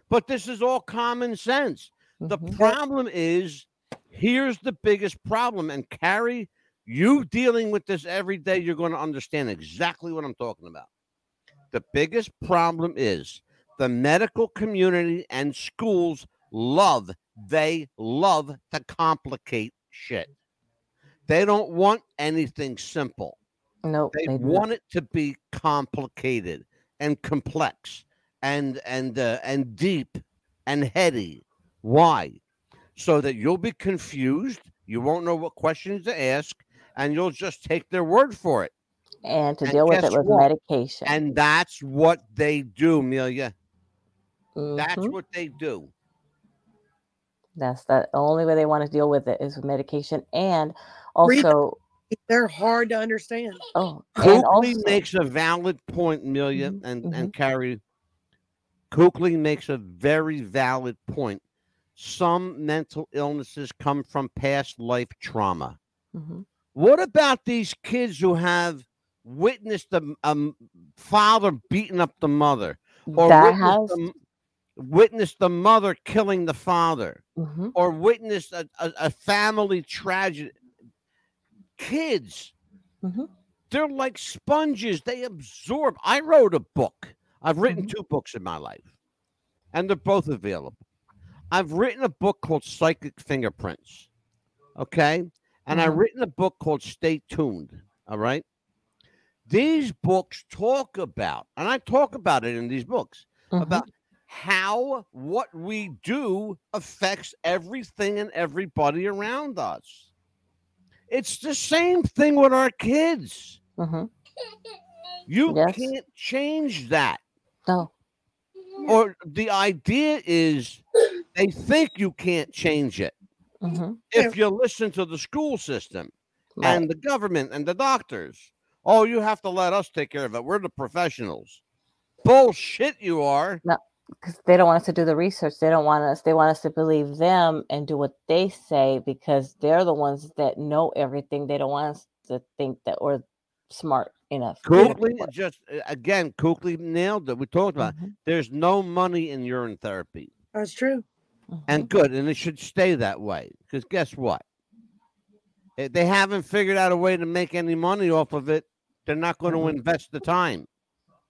But this is all common sense. The Mhm. problem is here's the biggest problem. And Carrie, you dealing with this every day, you're going to understand exactly what I'm talking about. The biggest problem is the medical community and schools love, they love to complicate shit. They don't want anything simple. Nope. They they want it to be complicated and complex and and uh, and deep and heady. Why? So that you'll be confused, you won't know what questions to ask, and you'll just take their word for it. and to and deal with it with what? medication. And that's what they do, Amelia. That's Mhm. what they do. That's the only way they want to deal with it is with medication, and also, They're hard to understand. oh, and Coakley also, makes a valid point, Amelia Mhm, and, and Carrie. Coakley makes a very valid point. Some mental illnesses come from past life trauma. Mhm. What about these kids who have witnessed the um, father beating up the mother, or that witnessed, has, the, witnessed the mother killing the father, Mhm. or witnessed a, a, a family tragedy? Kids, Mhm. they're like sponges. They absorb. I wrote a book. I've written Mhm. two books in my life, and they're both available. I've written a book called Psychic Fingerprints. Okay. And I've Mhm. written a book called Stay Tuned. All right. These books talk about, and I talk about it in these books, Mhm. about how what we do affects everything and everybody around us. It's the same thing with our kids. Mhm. You Yes. can't change that. No. Or the idea is they think you can't change it Mhm. if you listen to the school system Right. and the government and the doctors. Oh, you have to let us take care of it. We're the professionals. Bullshit, you are. No, because they don't want us to do the research. They don't want us. They want us to believe them and do what they say because they're the ones that know everything. They don't want us to think that we're smart enough. to Kukli just again, Kukli nailed it. We talked about. it. Mhm, There's no money in urine therapy, That's true. And good, and it should stay that way. Because guess what? If they haven't figured out a way to make any money off of it, they're not going to Mhm. invest the time.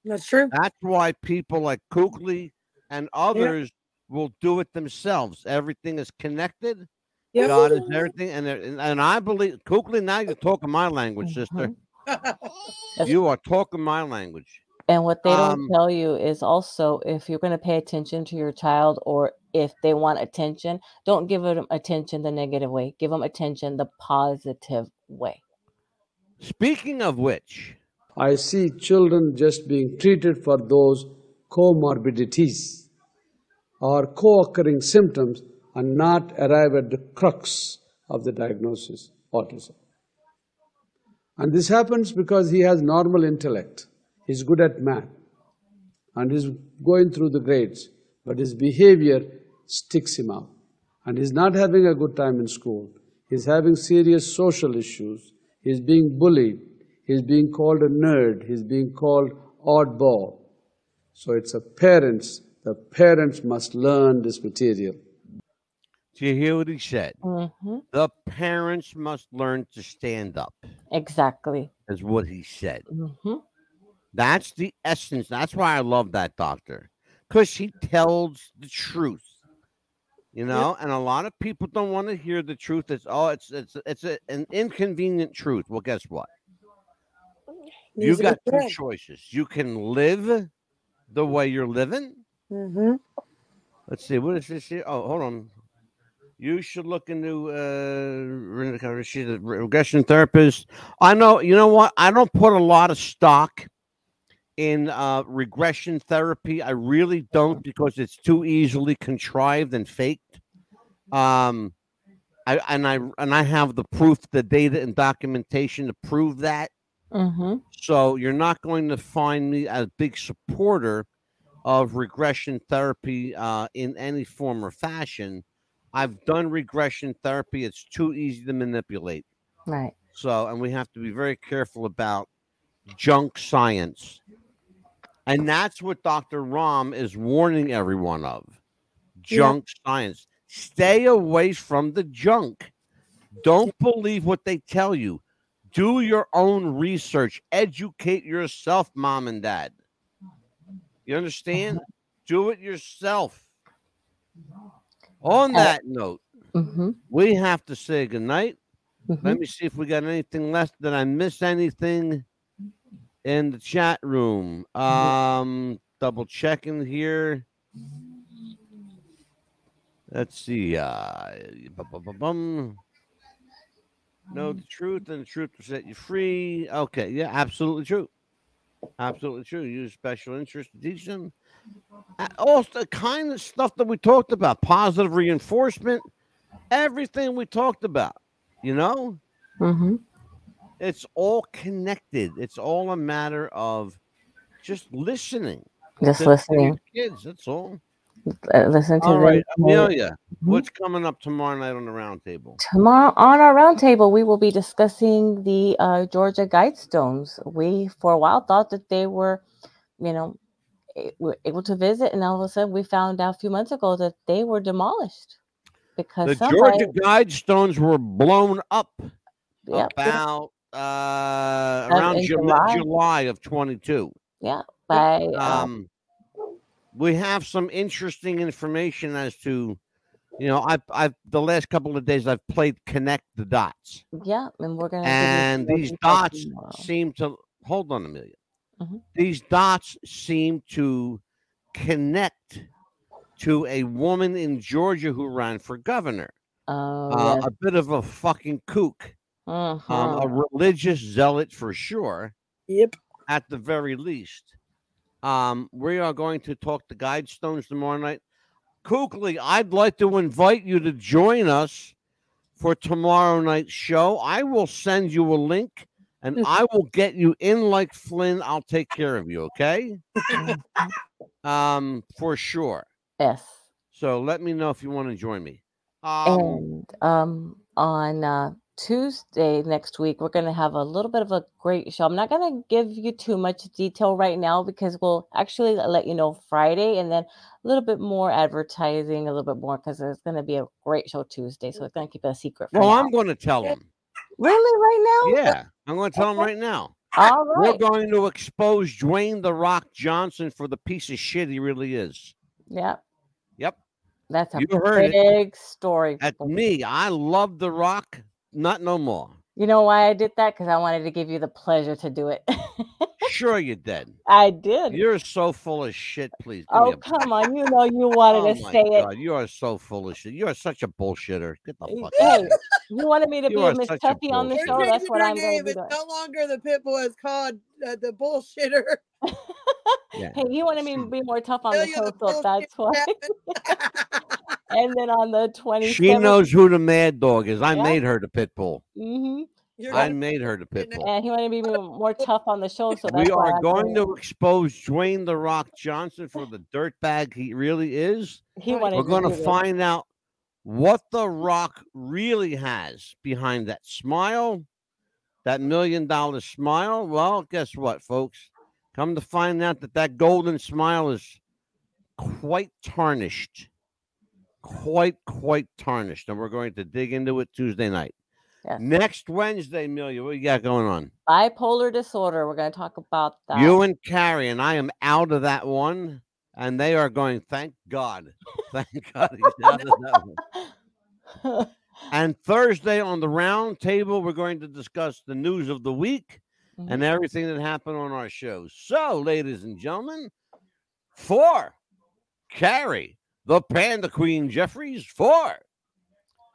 That's true. That's why people like Kukli and others will do it themselves. Everything is connected. Yep. God is everything, and and, and I believe Kukli. Now you're talking my language, sister. Mhm. That's- You are talking my language. And what they don't Um, tell you is also if you're going to pay attention to your child or if they want attention, don't give them attention the negative way. Give them attention the positive way. Speaking of which, I see children just being treated for those comorbidities or co occurring symptoms and not arrive at the crux of the diagnosis autism. And this happens because he has normal intellect, he's good at math, and he's going through the grades, but his behavior sticks him out. And he's not having a good time in school. He's having serious social issues. He's being bullied. He's being called a nerd. He's being called oddball. So it's a parents. The parents must learn this material. do you hear what he said? hmm The parents must learn to stand up, Exactly. is what he said. hmm That's the essence. That's why I love that doctor because he tells the truth. You know, and a lot of people don't want to hear the truth. It's oh, it's it's it's a, an inconvenient truth. Well, guess what? You to be got two choices. You can live the way you're living. Mhm. Let's see. What is this here? Oh, hold on. You should look into uh she's a regression therapist. I know. You know what? I don't put a lot of stock in uh regression therapy. I really don't because it's too easily contrived and faked. Um, I and I and I have the proof, the data, and documentation to prove that. hmm So you're not going to find me a big supporter of regression therapy uh, in any form or fashion. I've done regression therapy. It's too easy to manipulate. Right. So, and we have to be very careful about junk science. And that's what Dr. Ram is warning everyone of junk science. Stay away from the junk. Don't believe what they tell you. Do your own research. Educate yourself, mom and dad. You understand? Do it yourself. On Uh, that note, hmm we have to say goodnight. hmm Let me see if we got anything left. Did I miss anything in the chat room? Um, double checking here. Let's see. Uh, bu- bu- bu- bum. Know the truth, and the truth will set you free. Okay, yeah, absolutely true. Absolutely true. Use special interest to teach them. All the kind of stuff that we talked about, positive reinforcement, everything we talked about. You know, hmm it's all connected. It's all a matter of just listening. Just to- to listening. these Kids, that's all. Uh, listen to All right, Amelia, Mhm. what's coming up tomorrow night on the roundtable? Tomorrow on our roundtable, we will be discussing the uh, Georgia Guidestones. We, for a while, thought that they were, you know, were able to visit, and all of a sudden, we found out a few months ago that they were demolished because The somebody, Georgia Guidestones were blown up Yep, about uh, around Ju- July? July of 22. Yeah, by um, Um, we have some interesting information as to, you know, I've, I've the last couple of days I've played connect the dots, yeah, and we're gonna. and these dots seem to hold on, Amelia. Mhm. These dots seem to connect to a woman in Georgia who ran for governor. Oh, Uh. A bit of a fucking kook, um, a Mhm. religious zealot for sure Yep. at the very least. Um, we are going to talk to Guidestones tomorrow night. Kookley, I'd like to invite you to join us for tomorrow night's show. I will send you a link and I will get you in like Flynn. I'll take care of you, okay? um, for sure. yes. So let me know if you want to join me. Um, and um, on uh, Tuesday next week, we're going to have a little bit of a great show. I'm not going to give you too much detail right now because we'll actually let you know Friday and then a little bit more advertising, a little bit more because it's going to be a great show Tuesday. So it's going to keep it a secret. For well, now. I'm going to tell them. really right now. Yeah, I'm going to tell them right now. All We're going to expose Dwayne the Rock Johnson for the piece of shit he really is. Yep. Yep, that's a you heard it. big story. That's me. I love the Rock. Not no more. You know why I did that? Because I wanted to give you the pleasure to do it. Sure, you did. I did. You're so full of shit. Please. give me Oh a- come on! You know you wanted Oh to my say it. You are so full of shit. You are such a bullshitter. Get the fuck. Hey, out. you wanted me to You be a Miss such Tuffy on the bullshitter. show. We're That's what I'm going to name. be It's doing. no longer the Pitbull. It's called uh, the Bullshitter. Yeah. Hey, you wanted me to be more tough on the Amelia show, so that's why. Chapman. And then on the 27th, She knows who the mad dog is. I Yeah. made her the pit bull. Mm-hmm. I made her the pit bull. and he wanted to be more tough on the show, so that's We are going to expose Dwayne the Rock Johnson for the dirtbag he really is. He wanted We're going do to this. find out what the Rock really has behind that smile, that million dollar smile. Well, guess what, folks? Come to find out that that golden smile is quite tarnished. Quite, quite tarnished. And we're going to dig into it Tuesday night. Yes. Next Wednesday, Amelia, what you got going on? bipolar disorder. We're going to talk about that. You and Carrie, and I am out of that one. And they are going, thank God. Thank God he's out of that one. And Thursday on the round table, we're going to discuss the news of the week and mm-hmm. everything that happened on our show. So, ladies and gentlemen, for Carrie, the Panda Queen Jeffries, for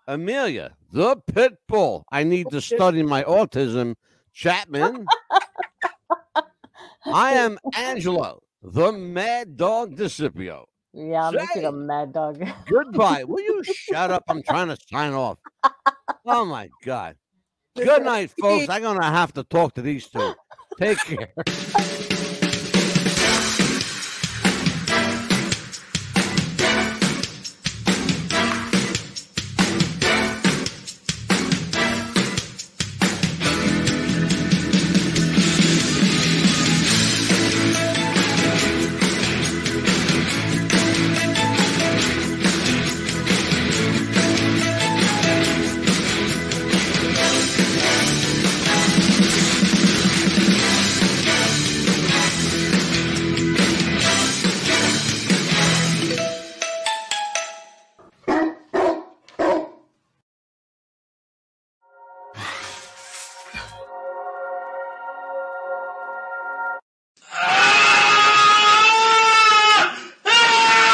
Amelia, the Pit Bull. I need to study my autism, Chapman. I am Angelo, the Mad Dog DeCipio. yeah, I'm Say. a mad dog. Goodbye. Will you shut up? I'm trying to sign off. Oh my God. Good night, folks. I'm gonna have to talk to these two. Take care.